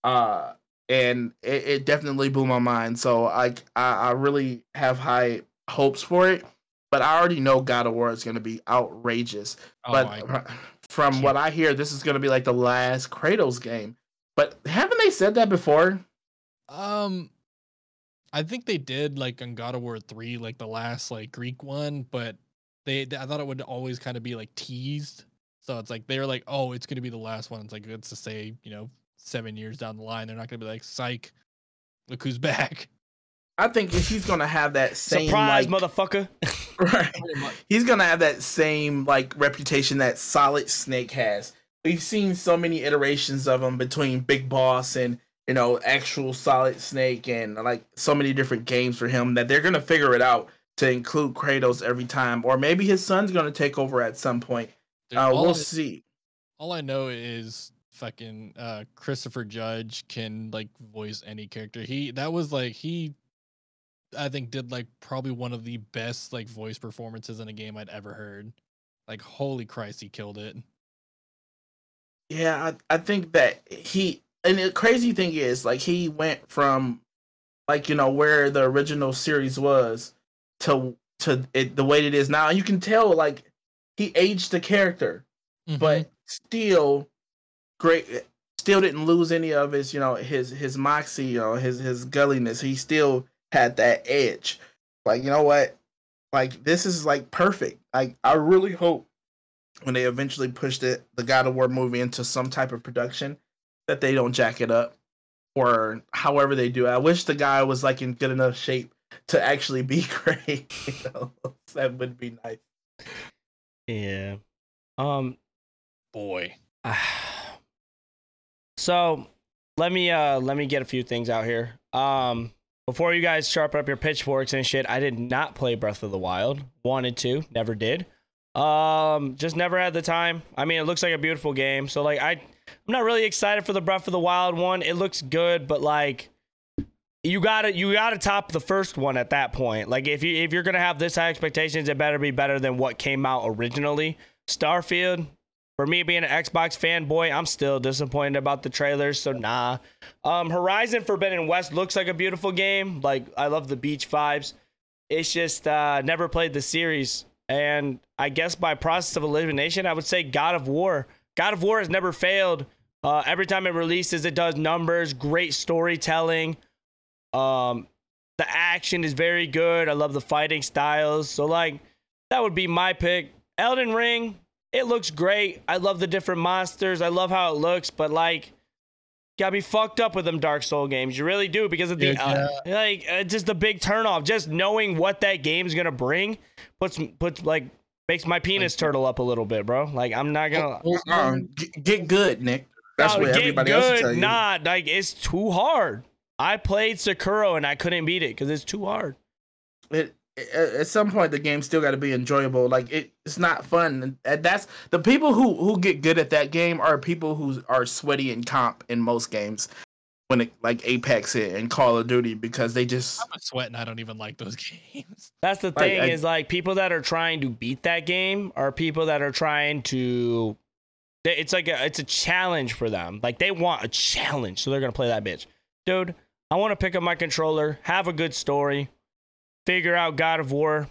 Uh and it, it definitely blew my mind. So I, I I really have high hopes for it. But I already know God of War is gonna be outrageous. oh, but from what I hear, this is gonna be like the last Kratos game. But haven't they said that before? Um, I think they did like on God of War three, like the last like Greek one, but they I thought it would always kind of be like teased. So it's like they're like, oh, it's gonna be the last one. It's like it's to say, you know, seven years down the line, they're not gonna be like, psych, look who's back. I think if he's gonna have that same Surprise, like, motherfucker. right. he's gonna have that same like reputation that Solid Snake has. We've seen so many iterations of him between Big Boss and you know actual Solid Snake and like so many different games for him that they're gonna figure it out to include Kratos every time, or maybe his son's gonna take over at some point. Dude, Uh, we'll I, see. all I know is fucking uh Christopher Judge can like voice any character. He that was like he I think did like probably one of the best like voice performances in a game I'd ever heard. Like holy Christ, he killed it. Yeah, I, I think that he and the crazy thing is like he went from like you know where the original series was to to it the way it is now. And you can tell like he aged the character, mm-hmm. but still great still didn't lose any of his, you know, his his moxie, you know, his his gulliness. He still had that edge. Like, you know what? Like this is like perfect. Like I really hope when they eventually push the the God of War movie into some type of production that they don't jack it up or however they do. it. I wish the guy was like in good enough shape to actually be great. You know, that would be nice. Yeah. Um. boy. So let me uh let me get a few things out here. Um. Before you guys sharpen up your pitchforks and shit, I did not play Breath of the Wild. Wanted to, never did. Um, just never had the time. I mean, it looks like a beautiful game. So like, I, I'm not really excited for the Breath of the Wild one. It looks good, but like, you gotta you gotta top the first one at that point. Like, if you if you're gonna have this high expectations, it better be better than what came out originally. Starfield, for me being an Xbox fanboy, I'm still disappointed about the trailers. So nah. Um, Horizon Forbidden West looks like a beautiful game. Like I love the beach vibes. It's just uh, never played the series, and I guess by process of elimination, I would say God of War. God of War has never failed. Uh, every time it releases, it does numbers, great storytelling. Um, the action is very good. I love the fighting styles. So like, that would be my pick. Elden Ring, it looks great. I love the different monsters. I love how it looks, but like, gotta be fucked up with them Dark Soul games. You really do because of the Yeah, uh, like uh, just the big turnoff. Just knowing what that game's gonna bring puts puts like makes my penis turtle up a little bit, bro. Like I'm not gonna. Um, get, get good, Nick. That's No, what everybody else will tell you. Nah, like it's too hard. I played Sekiro and I couldn't beat it because it's too hard. it, it- at some point the game still got to be enjoyable like it, it's not fun and that's the people who who get good at that game are people who are sweaty and comp in most games when it like apex it and call of duty because they just I'm sweating. I don't even like those games. That's the Like, thing I- is like people that are trying to beat that game are people that are trying to. It's like a, it's a challenge for them. Like they want a challenge, so they're gonna play that bitch, dude. I want to pick up my controller, have a good story, figure out God of War,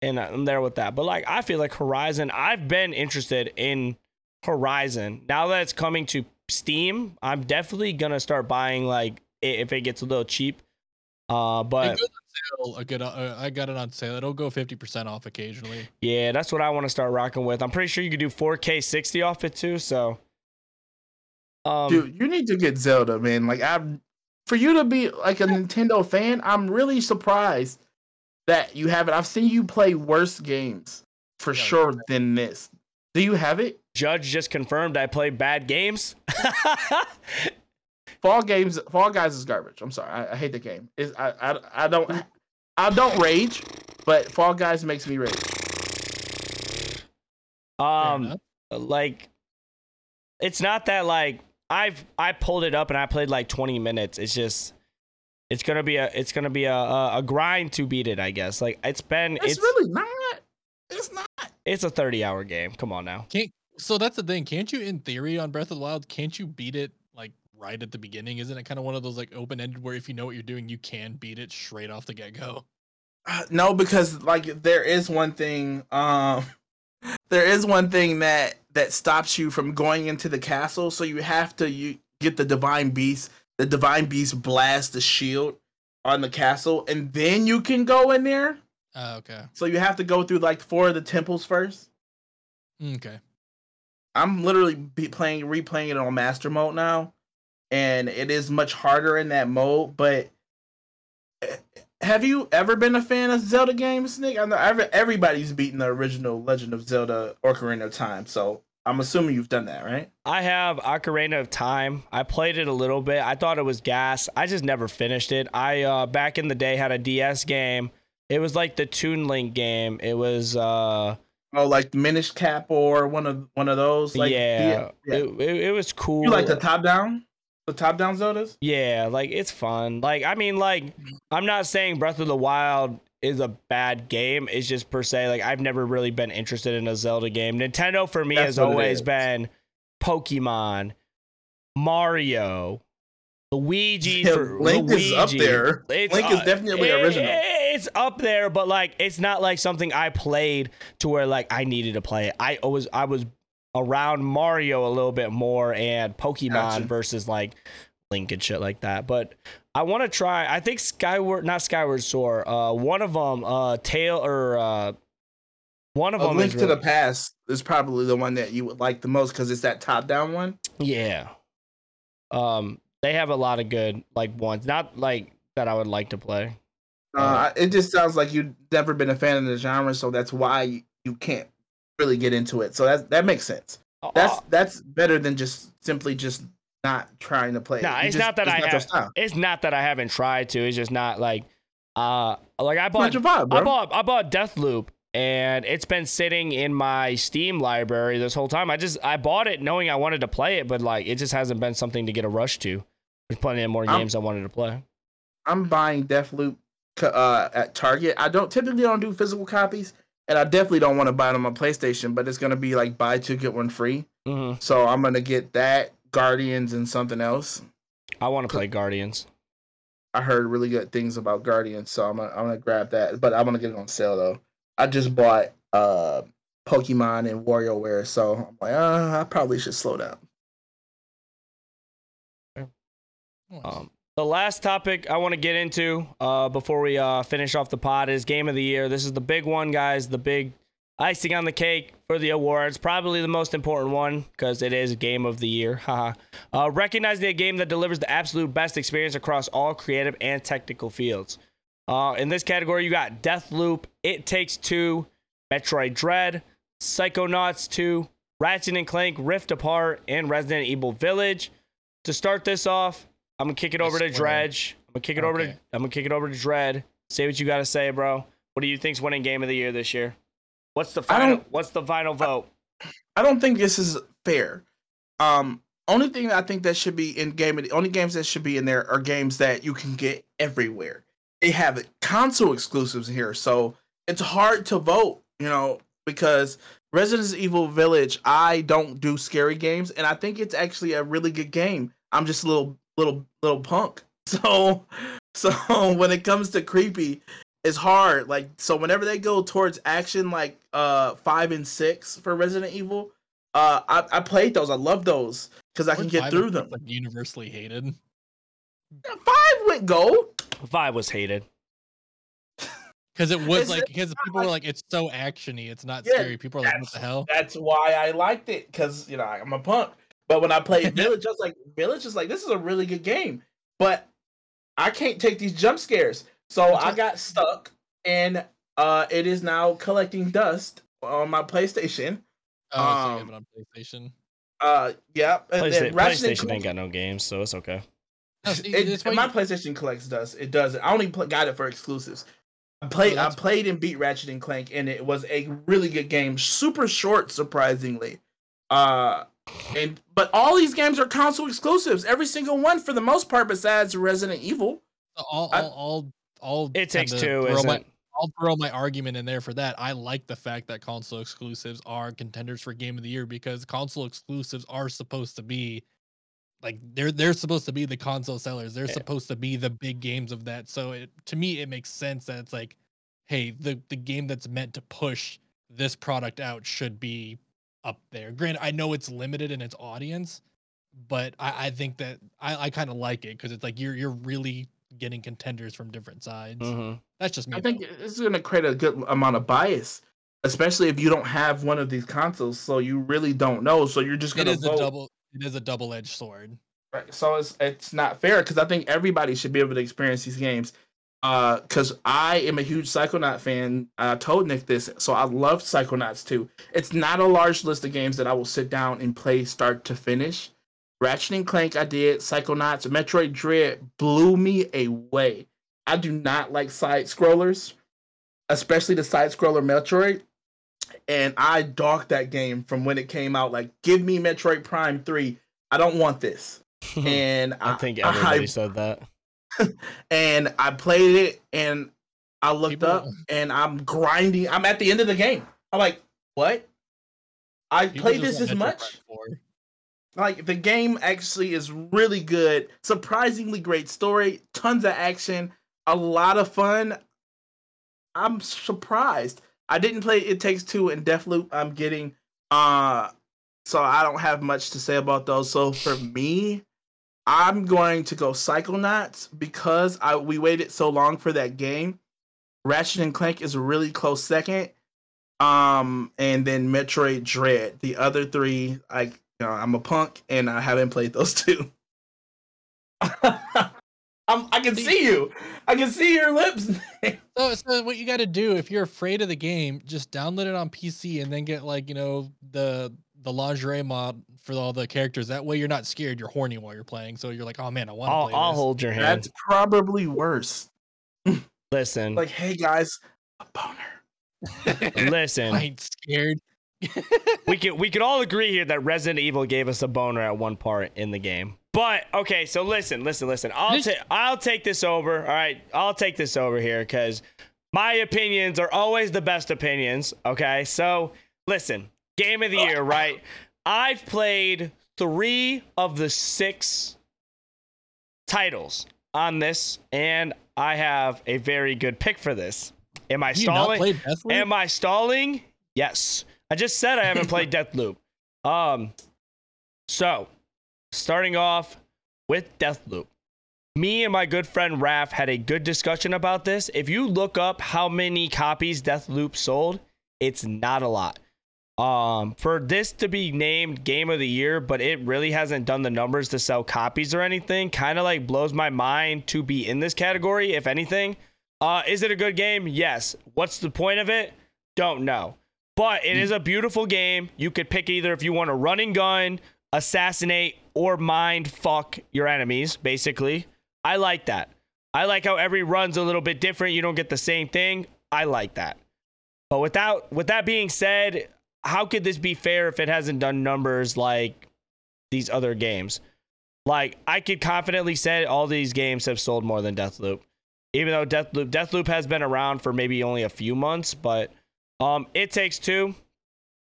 and I'm there with that. But like I feel like Horizon, I've been interested in Horizon. Now that it's coming to Steam, I'm definitely gonna start buying like if it gets a little cheap. Uh, but goes on sale a good. Uh, I got it on sale. It'll go fifty percent off occasionally. Yeah, that's what I want to start rocking with. I'm pretty sure you could do 4K 60 off it too. So, um, dude you need to get zelda man like i'm for you to be like a nintendo fan i'm really surprised that you have it i've seen you play worse games for Yeah, sure than this do you have it Judge just confirmed I play bad games. Fall games, Fall Guys is garbage. I'm sorry, I, I hate the game. It's, I, I, I don't, I don't rage, but Fall Guys makes me rage. Um, like, it's not that like I've I pulled it up and I played like 20 minutes. It's just. It's gonna be a it's gonna be a, a, a grind to beat it, I guess. Like it's been It's, it's really not. It's not. it's a 30 hour game. Come on now. Can't so that's the thing. Can't you, in theory, on Breath of the Wild, can't you beat it like right at the beginning? Isn't it kind of one of those like open ended where if you know what you're doing, you can beat it straight off the get go? Uh, no, because like there is one thing. Um, there is one thing that that stops you from going into the castle. So you have to you get the divine beast. The divine beast blasts the shield on the castle, and then you can go in there. Uh, okay. So you have to go through like four of the temples first. Okay. I'm literally playing replaying it on master mode now, and it is much harder in that mode. But eh, have you ever been a fan of Zelda games, Nick? I know everybody's beaten the original Legend of Zelda Ocarina of Time, so I'm assuming you've done that, right? I have Ocarina of Time. I played it a little bit. I thought it was gas. I just never finished it. I uh back in the day had a DS game. It was like the Toon Link game. It was uh Oh, like Minish Cap or one of one of those. Like, yeah, yeah. It, it, it was cool. You like the top down, the top down Zeldas? Yeah, like it's fun. Like I mean, like I'm not saying Breath of the Wild is a bad game. It's just per se like I've never really been interested in a Zelda game. Nintendo for me That's has always been Pokemon, Mario, Luigi. Yeah, for Link is up Luigi. there. It's, Link is uh, definitely it- original. It's up there, but like it's not like something I played to where like I needed to play it. I was I was around Mario a little bit more and Pokemon Gotcha. versus like Link and shit like that. But I want to try. I think Skyward, not Skyward Sword. Uh, one of them, uh, Tail or uh, one of A them Link to the Past is probably the one that you would like the most because it's that top down one. yeah. Um, they have a lot of good like ones. Not like that I would like to play. Uh, it just sounds like you've never been a fan of the genre, so that's why you, you can't really get into it. So that that makes sense. That's Uh, that's better than just simply just not trying to play. it. Nah, it's just- not that I your have, It's not that I haven't tried to. It's just not like uh like I bought vibe. I bought I bought Deathloop and it's been sitting in my Steam library this whole time. I just I bought it knowing I wanted to play it, but like it just hasn't been something to get a rush to. There's plenty of more I'm- games I wanted to play. I'm buying Deathloop uh, at Target. I don't typically don't do physical copies, and I definitely don't want to buy it on my PlayStation. But it's gonna be like buy two get one free. hmm So I'm gonna get that Guardians and something else. I want to play Guardians. I heard really good things about Guardians, so I'm gonna, I'm gonna grab that. But I'm gonna get it on sale though. I just bought uh Pokemon and WarioWare, so I'm like, uh, I probably should slow down. Um, the last topic I want to get into uh, before we uh, finish off the pod is game of the year. This is the big one, guys. The big icing on the cake for the awards. Probably the most important one because it is game of the year. Haha. uh, recognizing a game that delivers the absolute best experience across all creative and technical fields. Uh, in this category, you got Deathloop, It Takes Two, Metroid Dread, Psychonauts 2, Ratchet and Clank Rift Apart, and Resident Evil Village. To start this off, I'm gonna kick it over to. Dredge. I'm gonna kick it over to Okay. I'm gonna kick it over to Dread. Say what you gotta say, bro. What do you think's winning game of the year this year? What's the I final? don't- What's the final vote? I don't think this is fair. Um, only thing I think that should be in game, the only games that should be in there are games that you can get everywhere. They have console exclusives here, so it's hard to vote, you know, because Resident Evil Village, I don't do scary games, and I think it's actually a really good game. I'm just a little, little, little punk. So, so when it comes to creepy, it's hard. Like, so whenever they go towards action, like uh five and six for Resident Evil, uh, I, I played those. I love those because I can get five through them. Like universally hated. Five went gold. Five was hated. Because it was It's- like because people were like it's so actiony, it's not Yeah, scary. People are like, what the hell? That's why I liked it because you know I'm a punk. But when I played Village, I was like, Village is like this is a really good game, but I can't take these jump scares. So I got stuck, and uh, it is now collecting dust on my PlayStation. Oh, so you have um, it on PlayStation. Uh, yep. And PlayStation, and PlayStation Clank- ain't got no games, so it's okay. No, see, It, my PlayStation collects dust. It does it. I only pl- got it for exclusives. I played. I played and beat Ratchet and Clank, and it was a really good game. Super short, surprisingly. Uh, and but all these games are console exclusives. Every single one, for the most part, besides Resident Evil. All, all, I- I'll, I'll, I'll It takes two, isn't my. I'll throw my argument in there for that. I like the fact that console exclusives are contenders for game of the year because console exclusives are supposed to be like they're they're supposed to be the console sellers. They're Yeah. supposed to be the big games of that. So it to me it makes sense that it's like, hey, the the game that's meant to push this product out should be up there. Granted, I know it's limited in its audience, but I, I think that I, I kind of like it because it's like you're you're really getting contenders from different sides. Mhm. That's just me. I think though. it's going to create a good amount of bias, especially if you don't have one of these consoles, so you really don't know. So you're just it going to is a double it is a double edged sword. Right. So it's it's not fair because I think everybody should be able to experience these games. Uh, because I am a huge Psychonaut fan. I told Nick this, so I love Psychonauts too. It's not a large list of games that I will sit down and play start to finish. Ratchet and Clank, I did. Psychonauts, Metroid Dread blew me away. I do not like side scrollers, especially the side scroller Metroid. And I docked that game from when it came out. Like, give me Metroid Prime 3. I don't want this and I think I, everybody said that. and I played it and I looked People- up and I'm grinding. I'm at the end of the game. I'm like, what? I People played this as much. Like the game actually is really good. Surprisingly great story, tons of action, a lot of fun. I'm surprised. I didn't play It Takes Two and Deathloop. I'm getting uh so I don't have much to say about those. So for me, I'm going to go Psychonauts because I we waited so long for that game. Ratchet and Clank is a really close second. Um, and then Metroid Dread. The other three, I you know, I'm a punk and I haven't played those two. I'm, I can see you. I can see your lips. So, so what you got to do if you're afraid of the game, just download it on PC and then get like you know the the lingerie mod for all the characters. That way you're not scared. You're horny while you're playing. So you're like, oh man, I want to I'll, play I'll this. hold your hand. That's probably worse. Listen, Like, hey guys, a boner. listen. I ain't scared. we can we can all agree here that Resident Evil gave us a boner at one part in the game. But okay, so listen, listen, listen. I'll This- take I'll take this over. All right, I'll take this over here because my opinions are always the best opinions. Okay, so listen, game of the year, right? I've played three of the six titles on this, and I have a very good pick for this. Am I You stalling? Am I stalling? Yes. I just said I haven't played Deathloop. Um, so starting off with Deathloop, me and my good friend Raph had a good discussion about this. If you look up how many copies Deathloop sold, it's not a lot. Um, for this to be named Game of the Year, but it really hasn't done the numbers to sell copies or anything, kind of like blows my mind to be in this category, if anything. Uh, is it a good game? Yes. What's the point of it? Don't know. But it is a beautiful game. You could pick either if you want to run and gun, assassinate, or mind fuck your enemies, basically. I like that. I like how every run's a little bit different. You don't get the same thing. I like that. But without with that being said, how could this be fair if it hasn't done numbers like these other games? Like I could confidently say all these games have sold more than Deathloop. Even though Deathloop Deathloop has been around for maybe only a few months, but um It Takes Two.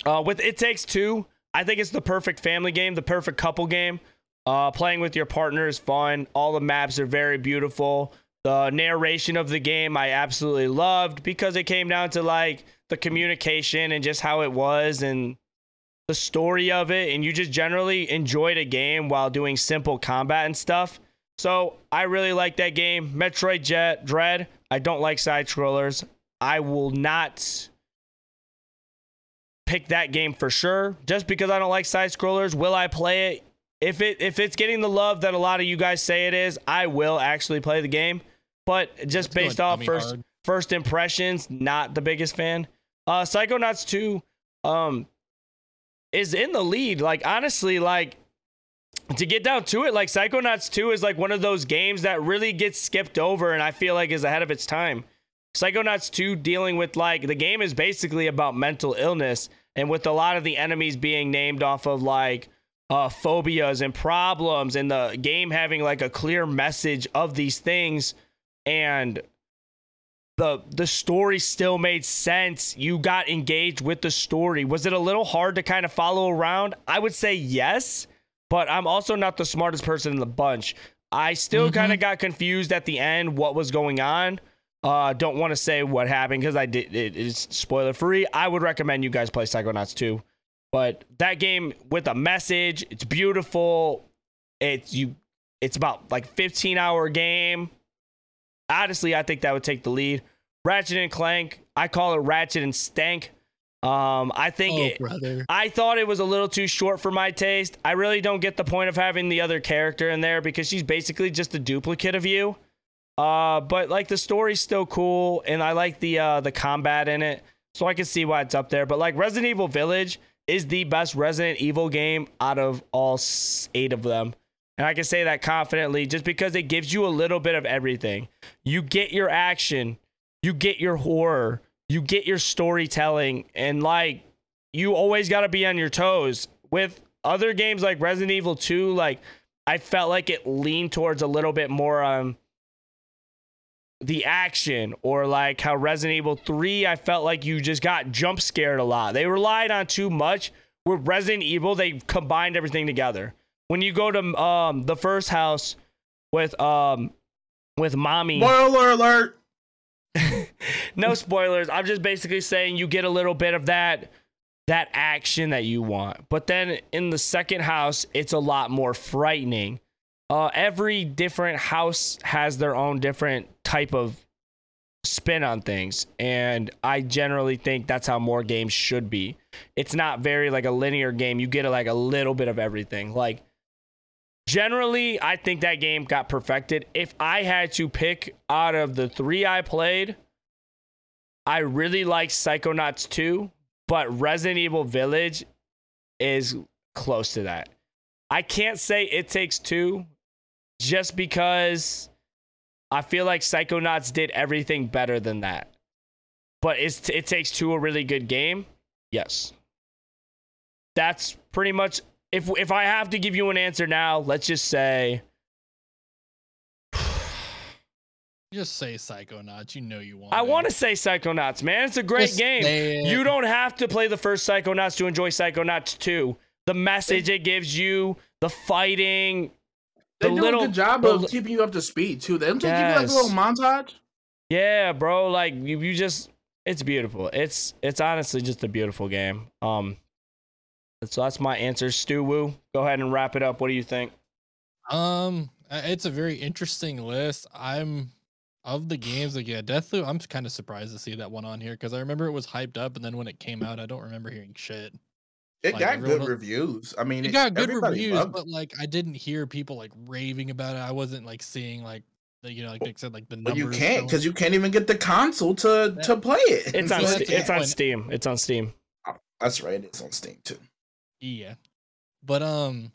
Uh with It Takes Two, I think it's the perfect family game, the perfect couple game. Uh playing with your partner is fun. All the maps are very beautiful. The narration of the game I absolutely loved because it came down to like the communication and just how it was and the story of it and you just generally enjoyed a game while doing simple combat and stuff. So I really like that game. Metroid Jet Dread. I don't like side scrollers. I will not pick that game for sure. Just because I don't like side scrollers, will I play it? If it if it's getting the love that a lot of you guys say it is, I will actually play the game. But just going based off first hard. first impressions, not the biggest fan. Uh Psychonauts 2 um is in the lead. Like honestly, like to get down to it, like Psychonauts 2 is like one of those games that really gets skipped over and I feel like is ahead of its time. Psychonauts 2 dealing with like the game is basically about mental illness and with a lot of the enemies being named off of like uh, phobias and problems and the game having like a clear message of these things and the the story still made sense. You got engaged with the story. Was it a little hard to kind of follow around? I would say yes but i'm also not the smartest person in the bunch. I still Mhm. kind of got confused at the end what was going on. Uh don't want to say what happened because i did it is spoiler free i would recommend you guys play psychonauts 2 but that game with a message it's beautiful. It's you it's about like 15 hour game honestly i think that would take the lead ratchet and clank i call it ratchet and stank um i think Oh, it, brother. I thought it was a little too short for my taste. I really don't get the point of having the other character in there because she's basically just a duplicate of you. Uh, but like the story's still cool, and I like the uh the combat in it, so I can see why it's up there. But like Resident Evil Village is the best Resident Evil game out of all eight of them. And I can say that confidently just because it gives you a little bit of everything. You get your action, you get your horror, you get your storytelling, and like you always got to be on your toes. With other games like Resident Evil 2, like I felt like it leaned towards a little bit more um the action or like how Resident Evil 3 I felt like you just got jump scared a lot. They relied on too much. With Resident Evil, they combined everything together. When you go to um the first house with um with mommy Spoiler alert. no spoilers. I'm just basically saying you get a little bit of that that action that you want. But then in the second house, it's a lot more frightening. Uh, every different house has their own different type of spin on things, and I generally think that's how more games should be. It's not very like a linear game. You get like a little bit of everything. Like generally, I think that game got perfected. If I had to pick out of the three I played, I really like Psychonauts 2, but Resident Evil Village is close to that. I can't say it takes two just because I feel like Psychonauts did everything better than that. But it's, it takes two a really good game. Yes. That's pretty much if if I have to give you an answer now, let's just say Just say Psychonauts. You know you want. I want to say Psychonauts, man. It's a great game. You don't have to play the first Psychonauts to enjoy Psychonauts 2. The message it gives you, the fighting, They the do little a good job the of keeping you up to speed too. They don't they give you like a little montage. Yeah, bro, like you, you just it's beautiful. It's it's honestly just a beautiful game. Um so that's my answer, Stu Woo. Go ahead and wrap it up. What do you think? Um, uh, it's a very interesting list. I'm of the games like yeah, Deathloop. I'm kind of surprised to see that one on here because I remember it was hyped up, and then when it came out, I don't remember hearing shit. It Like, got good was- reviews. I mean, It got good reviews, loved but like I didn't hear people like raving about it. I wasn't like seeing like the you know like Nick said like the But numbers. you can't because you can't even get the console to That- to play it. It's on So Ste- that's it's on. Steam. It's on Steam. That's right. It's on Steam too. Yeah. But um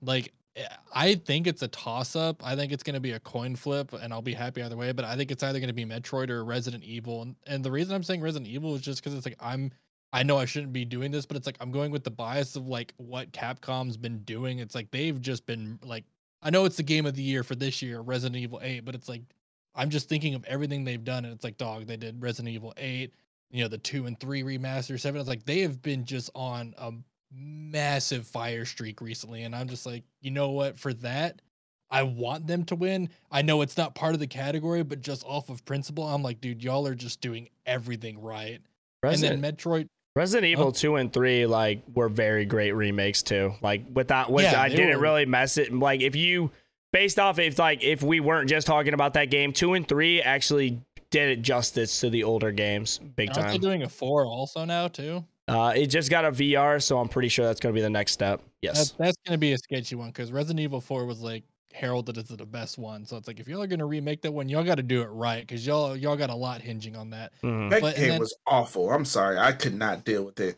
like eh, I think it's a toss up. I think it's going to be a coin flip and I'll be happy either way, but I think it's either going to be Metroid or Resident Evil. And, and the reason I'm saying Resident Evil is just cuz it's like I'm I know I shouldn't be doing this, but it's like I'm going with the bias of like what Capcom's been doing. It's like they've just been like I know it's the game of the year for this year, Resident Evil 8, but it's like I'm just thinking of everything they've done and it's like dog, they did Resident Evil 8, you know, the 2 and 3 remaster 7. It's like they have been just on a massive fire streak recently and I'm just like, you know what, for that I want them to win. I know it's not part of the category, but just off of principle, I'm like, dude, y'all are just doing everything right. Resident, And then Metroid Resident Evil Oh. 2 and 3 like were very great remakes too. Like without which Yeah, I didn't were. really mess it like if you based off if like if we weren't just talking about that game, 2 and 3 actually did it justice to the older games big aren't they time. doing a four also now too? Uh it just got a VR, so I'm pretty sure that's going to be the next step. That's Yes. that's gonna be a sketchy one because Resident Evil 4 was like heralded as the best one. So it's like if y'all are gonna remake that one, y'all gotta do it right because y'all y'all got a lot hinging on that. Mhm. That But- game then- was awful. I'm sorry. I could not deal with it.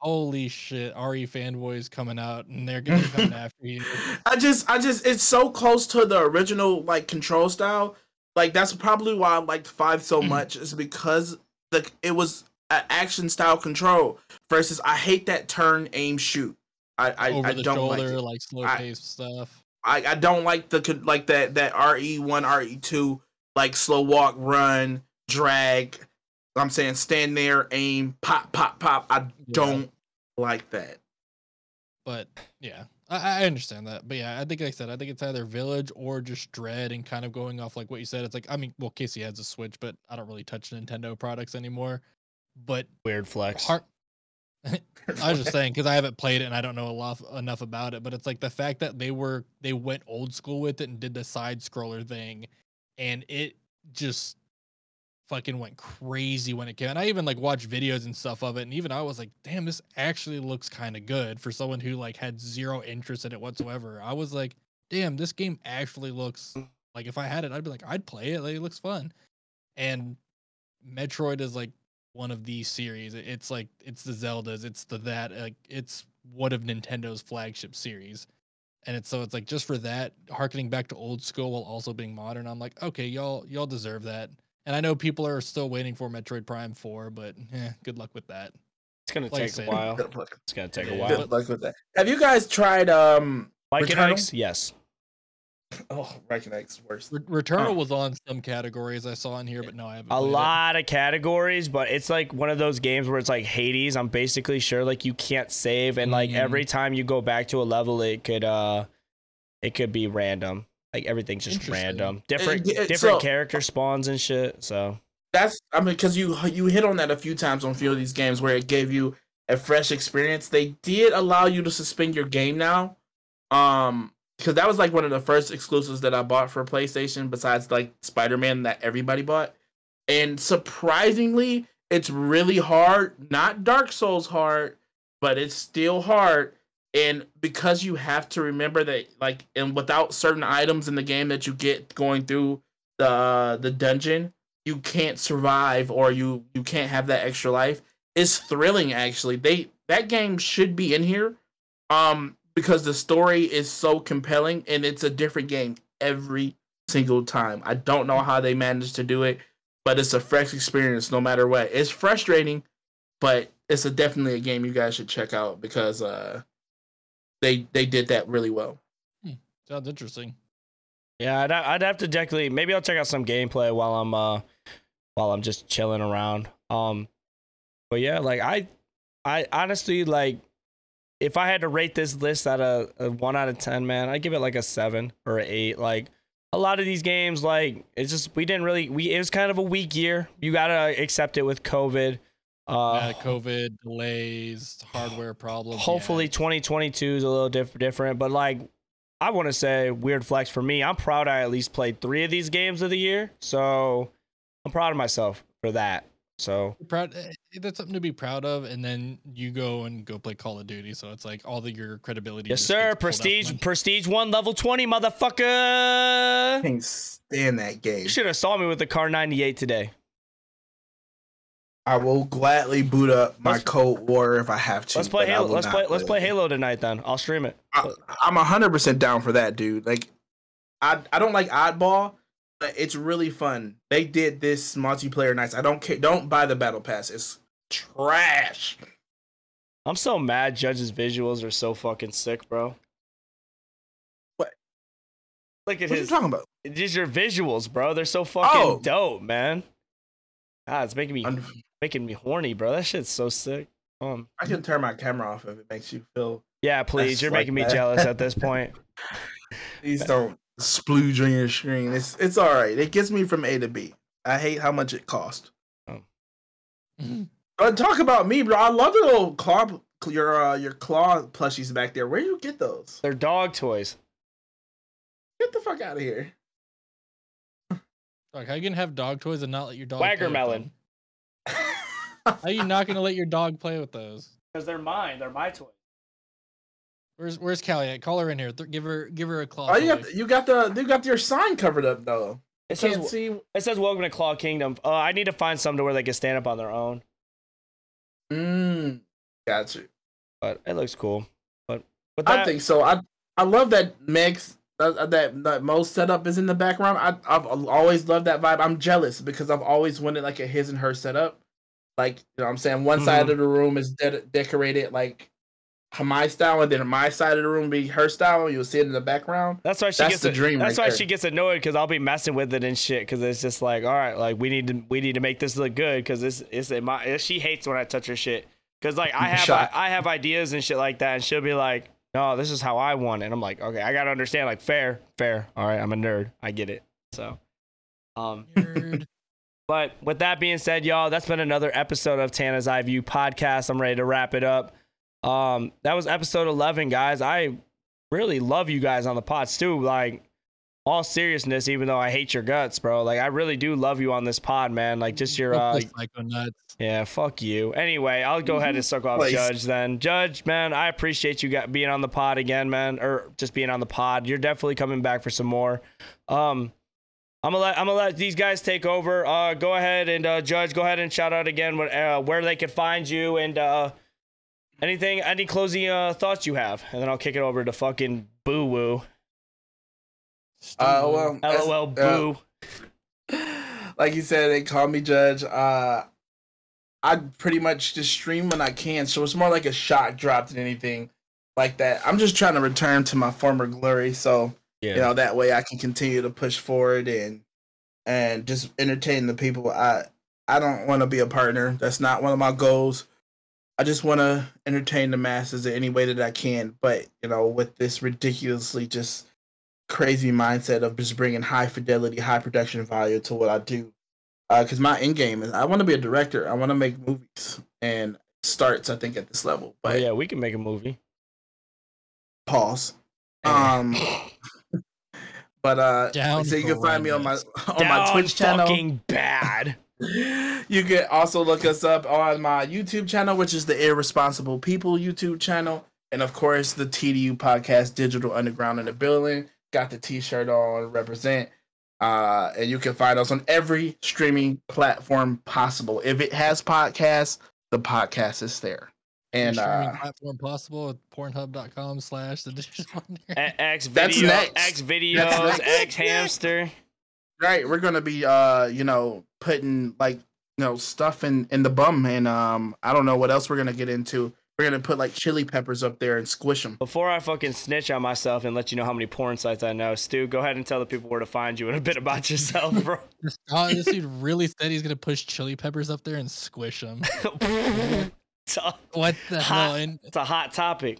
holy shit, RE fanboys coming out and they're gonna be coming after you. I just, I just, it's so close to the original like control style. Like that's probably why I liked five so much is because the it was an action style control versus I hate that turn aim shoot. I I, Over I the don't shoulder, like. like, slow paced stuff. I I don't like the like that that RE one RE two like slow walk run drag. I'm saying stand there aim pop pop pop. I Yeah. don't like that. But yeah, I, I understand that. But yeah, I think like I said, I think it's either Village or just Dread and kind of going off like what you said. It's like I mean, well, Casey has a Switch, but I don't really touch Nintendo products anymore. But Weird flex. Har- I was just saying because I haven't played it and I don't know a lot enough about it. But it's like the fact that they were they went old school with it and did the side scroller thing, and it just fucking went crazy when it came. And I even like watched videos and stuff of it, and even I was like, damn, this actually looks kind of good for someone who like had zero interest in it whatsoever. I was like, damn, this game actually looks like if I had it, I'd be like, I'd play it. Like, it looks fun. And Metroid is like one of these series. It's like it's the Zeldas, it's the that, like it's one of Nintendo's flagship series. And it's so it's like just for that, harkening back to old school while also being modern. I'm like, okay, y'all y'all deserve that. And I know people are still waiting for Metroid Prime 4, but eh, good luck with that. It's gonna Like I take a while. Good luck, It's gonna take a while. good luck with that. Have you guys tried um? Like Returnal? Yes. Oh, Reconnex worse. Re- Returnal Huh. was on some categories I saw in here, but no, I haven't. A played it. lot of categories, but it's like one of those games where it's like Hades. I'm basically sure like you can't save, and like Mm. every time you go back to a level, it could uh, it could be random. Like everything's just random. Different it- different so- character spawns and shit. So That's I mean because you you hit on that a few times on a few of these games where it gave you a fresh experience. They did allow you to suspend your game now, um, because that was like one of the first exclusives that I bought for PlayStation besides like Spider Man that everybody bought, and surprisingly, it's really hard. Not Dark Souls hard, but it's still hard. And because you have to remember that, like, and without certain items in the game that you get going through the the dungeon, you can't survive or you you can't have that extra life it's thrilling actually they that game should be in here um because the story is so compelling and it's a different game every single time i don't know how they managed to do it but it's a fresh experience no matter what it's frustrating but it's a definitely a game you guys should check out because uh they they did that really well Sounds interesting. yeah, I'd, I'd have to definitely maybe I'll check out some gameplay while I'm uh while I'm just chilling around. Um, but yeah, like I I honestly like if I had to rate this list at a, a one out of ten, man, I give it like a seven or an eight. Like a lot of these games, like it's just we didn't really we it was kind of a weak year. You gotta accept it with COVID. Uh, Uh, COVID delays, hardware problems. hopefully yeah. 2022 is a little diff- different, but like I want to say weird flex for me. I'm proud I at least played three of these games of the year, so I'm proud of myself for that. So proud. eh, That's something to be proud of. And then you go and go play Call of Duty, so it's like all the your credibility. yes, sir. gets pulled out Prestige, Prestige one, level 20, motherfucker. can't stand that game You should have saw me with the Kar98 today. i will gladly boot up my Let's- cold war if i have to Let's play Halo. Let's not play. Let's play. Halo tonight. Then I'll stream it. I, I'm hundred percent down for that, dude. Like, I I don't like oddball, but it's really fun. They did this multiplayer nice. I don't care. Don't buy the battle pass. It's trash. I'm so mad. Judge's visuals are so fucking sick, bro. What? Look at What are you his. talking about? Just your visuals, bro. They're so fucking Oh. dope, man. Ah, it's making me I'm- making me horny, bro. That shit's so sick. Um, I can turn my camera off if it makes you feel. yeah, please. You're like making me jealous at this point. Please don't splooge on your screen. It's it's all right. It gets me from A to B. I hate how much it cost. Mhm. But talk about me, bro. I love the little claw, your uh, your claw plushies back there. Where do you get those? They're dog toys. Get the fuck out of here. Like, how you gonna have dog toys and not let your dog? play with Waggermelon. them? How you not gonna let your dog play with those? Because they're mine. They're my toys. Where's Where's Callie at? Call her in here. Th- give her Give her a claw. Oh, you toy. got you got the you got your sign covered up though. It Can't says see. it says Welcome to Claw Kingdom. Uh, I need to find some to where they can stand up on their own. Mm. Got you. but it looks cool. But with I think so. I I love that Meg's uh, that that most setup is in the background. I I've always loved that vibe. I'm jealous because I've always wanted like a his and her setup. Like you know, what I'm saying one side Mhm. of the room is de- decorated like my style, and then my side of the room be her style. You'll see it in the background. That's why she That's gets the a- dream That's right why there. she gets annoyed because I'll be messing with it and shit. Because it's just like, all right, like we need to we need to make this look good. Because this is in my. She hates when I touch her shit. Because like I have I, I have ideas and shit like that, and she'll be like, no, this is how I want it. And I'm like, okay, I gotta understand. Like fair, fair. All right, I'm a nerd. I get it. So, um, Nerd. but with that being said, y'all, that's been another episode of Tana's Eye View podcast. I'm ready to wrap it up. Um, that was episode 11, guys. I really love you guys on the pods too. Like, all seriousness, even though I hate your guts, bro. Like, I really do love you on this pod, man. Like, just your, uh, nuts. yeah, fuck you. Anyway, I'll go ahead and suck off. Judge then. Judge, man, I appreciate you got being on the pod again, man, or just being on the pod. You're definitely coming back for some more. Um, I'm gonna let I'm gonna let these guys take over. Uh, go ahead and uh, Judge, go ahead and shout out again what, uh, where they can find you and uh, anything, any closing uh, thoughts you have, and then I'll kick it over to fucking Boo Woo. Uh, well, that's- LOL uh, Boo. like you said, they call me Judge. Uh, I pretty much just stream when I can, so it's more like a shot drop than anything like that. I'm just trying to return to my former glory, so yeah. you know that way I can continue to push forward and and just entertain the people. I I don't want to be a partner. That's not one of my goals. I just want to entertain the masses in any way that I can. But you know, with this ridiculously just crazy mindset of just bringing high fidelity, high production value to what I do. Because my end game is I want to be a director. I want to make movies, and it starts I think at this level. But But yeah, we can make a movie. pause. Um, but uh, Down so you can find me on my horrendous. on my Twitch channel. fucking bad. You can also look us up on my YouTube channel, which is the Irresponsible People YouTube channel, and of course the TDU podcast, Digital Underground in the building. Got the T-shirt on, represent. Uh, and you can find us on every streaming platform possible. If it has podcasts, the podcast is there. And streaming uh, platform possible at pornhub.com slash the digital Underground. A- X That's video, next. XVideos. X hamster. right, we're gonna be uh, you know, putting like you know stuff in in the bum, and um, I don't know what else we're gonna get into. We're gonna put like chili peppers up there and squish them. Before I fucking snitch on myself and let you know how many porn sites I know, Stu, go ahead and tell the people where to find you and a bit about yourself, bro. This, oh, this dude really said he's gonna push chili peppers up there and squish them. What the Hot. hell? And it's a hot topic.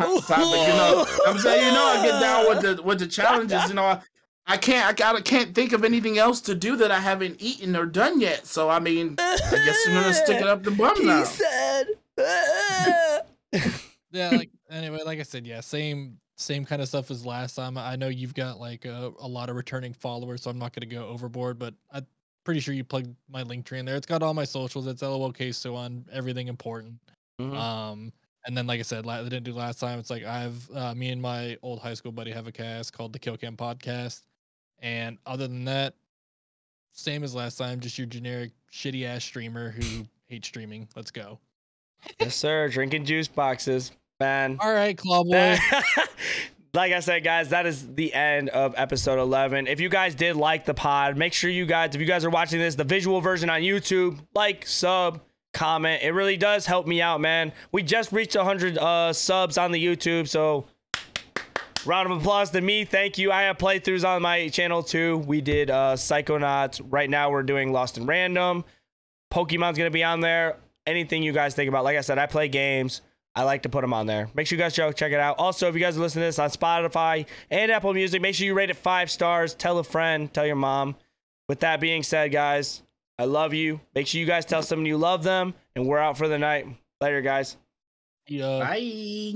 Hot topic, you know. I'm saying, you know, I get down with the with the challenges. You know, I, I can't, I gotta, can't think of anything else to do that I haven't eaten or done yet. So I mean, I guess I'm gonna stick it up the bum now. said. yeah, like anyway, like I said, yeah, same same kind of stuff as last time. I know you've got like a, a lot of returning followers, so I'm not gonna go overboard, but I'm pretty sure you plugged my link tree in there. It's got all my socials. It's LOLK so on everything important. Mhm. Um, and then like I said, la- I didn't do last time. It's like I have uh, me and my old high school buddy have a cast called the Kill Cam Podcast, and other than that, same as last time, just your generic shitty ass streamer who hates streaming. Let's go. yes, sir. Drinking juice boxes, man. All right, Clawboy. Like I said, guys, that is the end of episode 11. If you guys did like the pod, make sure you guys, if you guys are watching this, the visual version on YouTube, like, sub, comment. It really does help me out, man. We just reached 100 uh, subs on the YouTube, so round of applause to me. Thank you. I have playthroughs on my channel too. We did uh, Psychonauts. Right now, we're doing Lost in Random. Pokemon's gonna be on there. Anything you guys think about. Like I said, I play games. I like to put them on there. Make sure you guys check check it out. Also, if you guys are listening to this on Spotify and Apple Music, make sure you rate it five stars. Tell a friend. Tell your mom. With that being said, guys, I love you. Make sure you guys tell someone you love them. And we're out for the night. Later, guys. Yeah. Bye.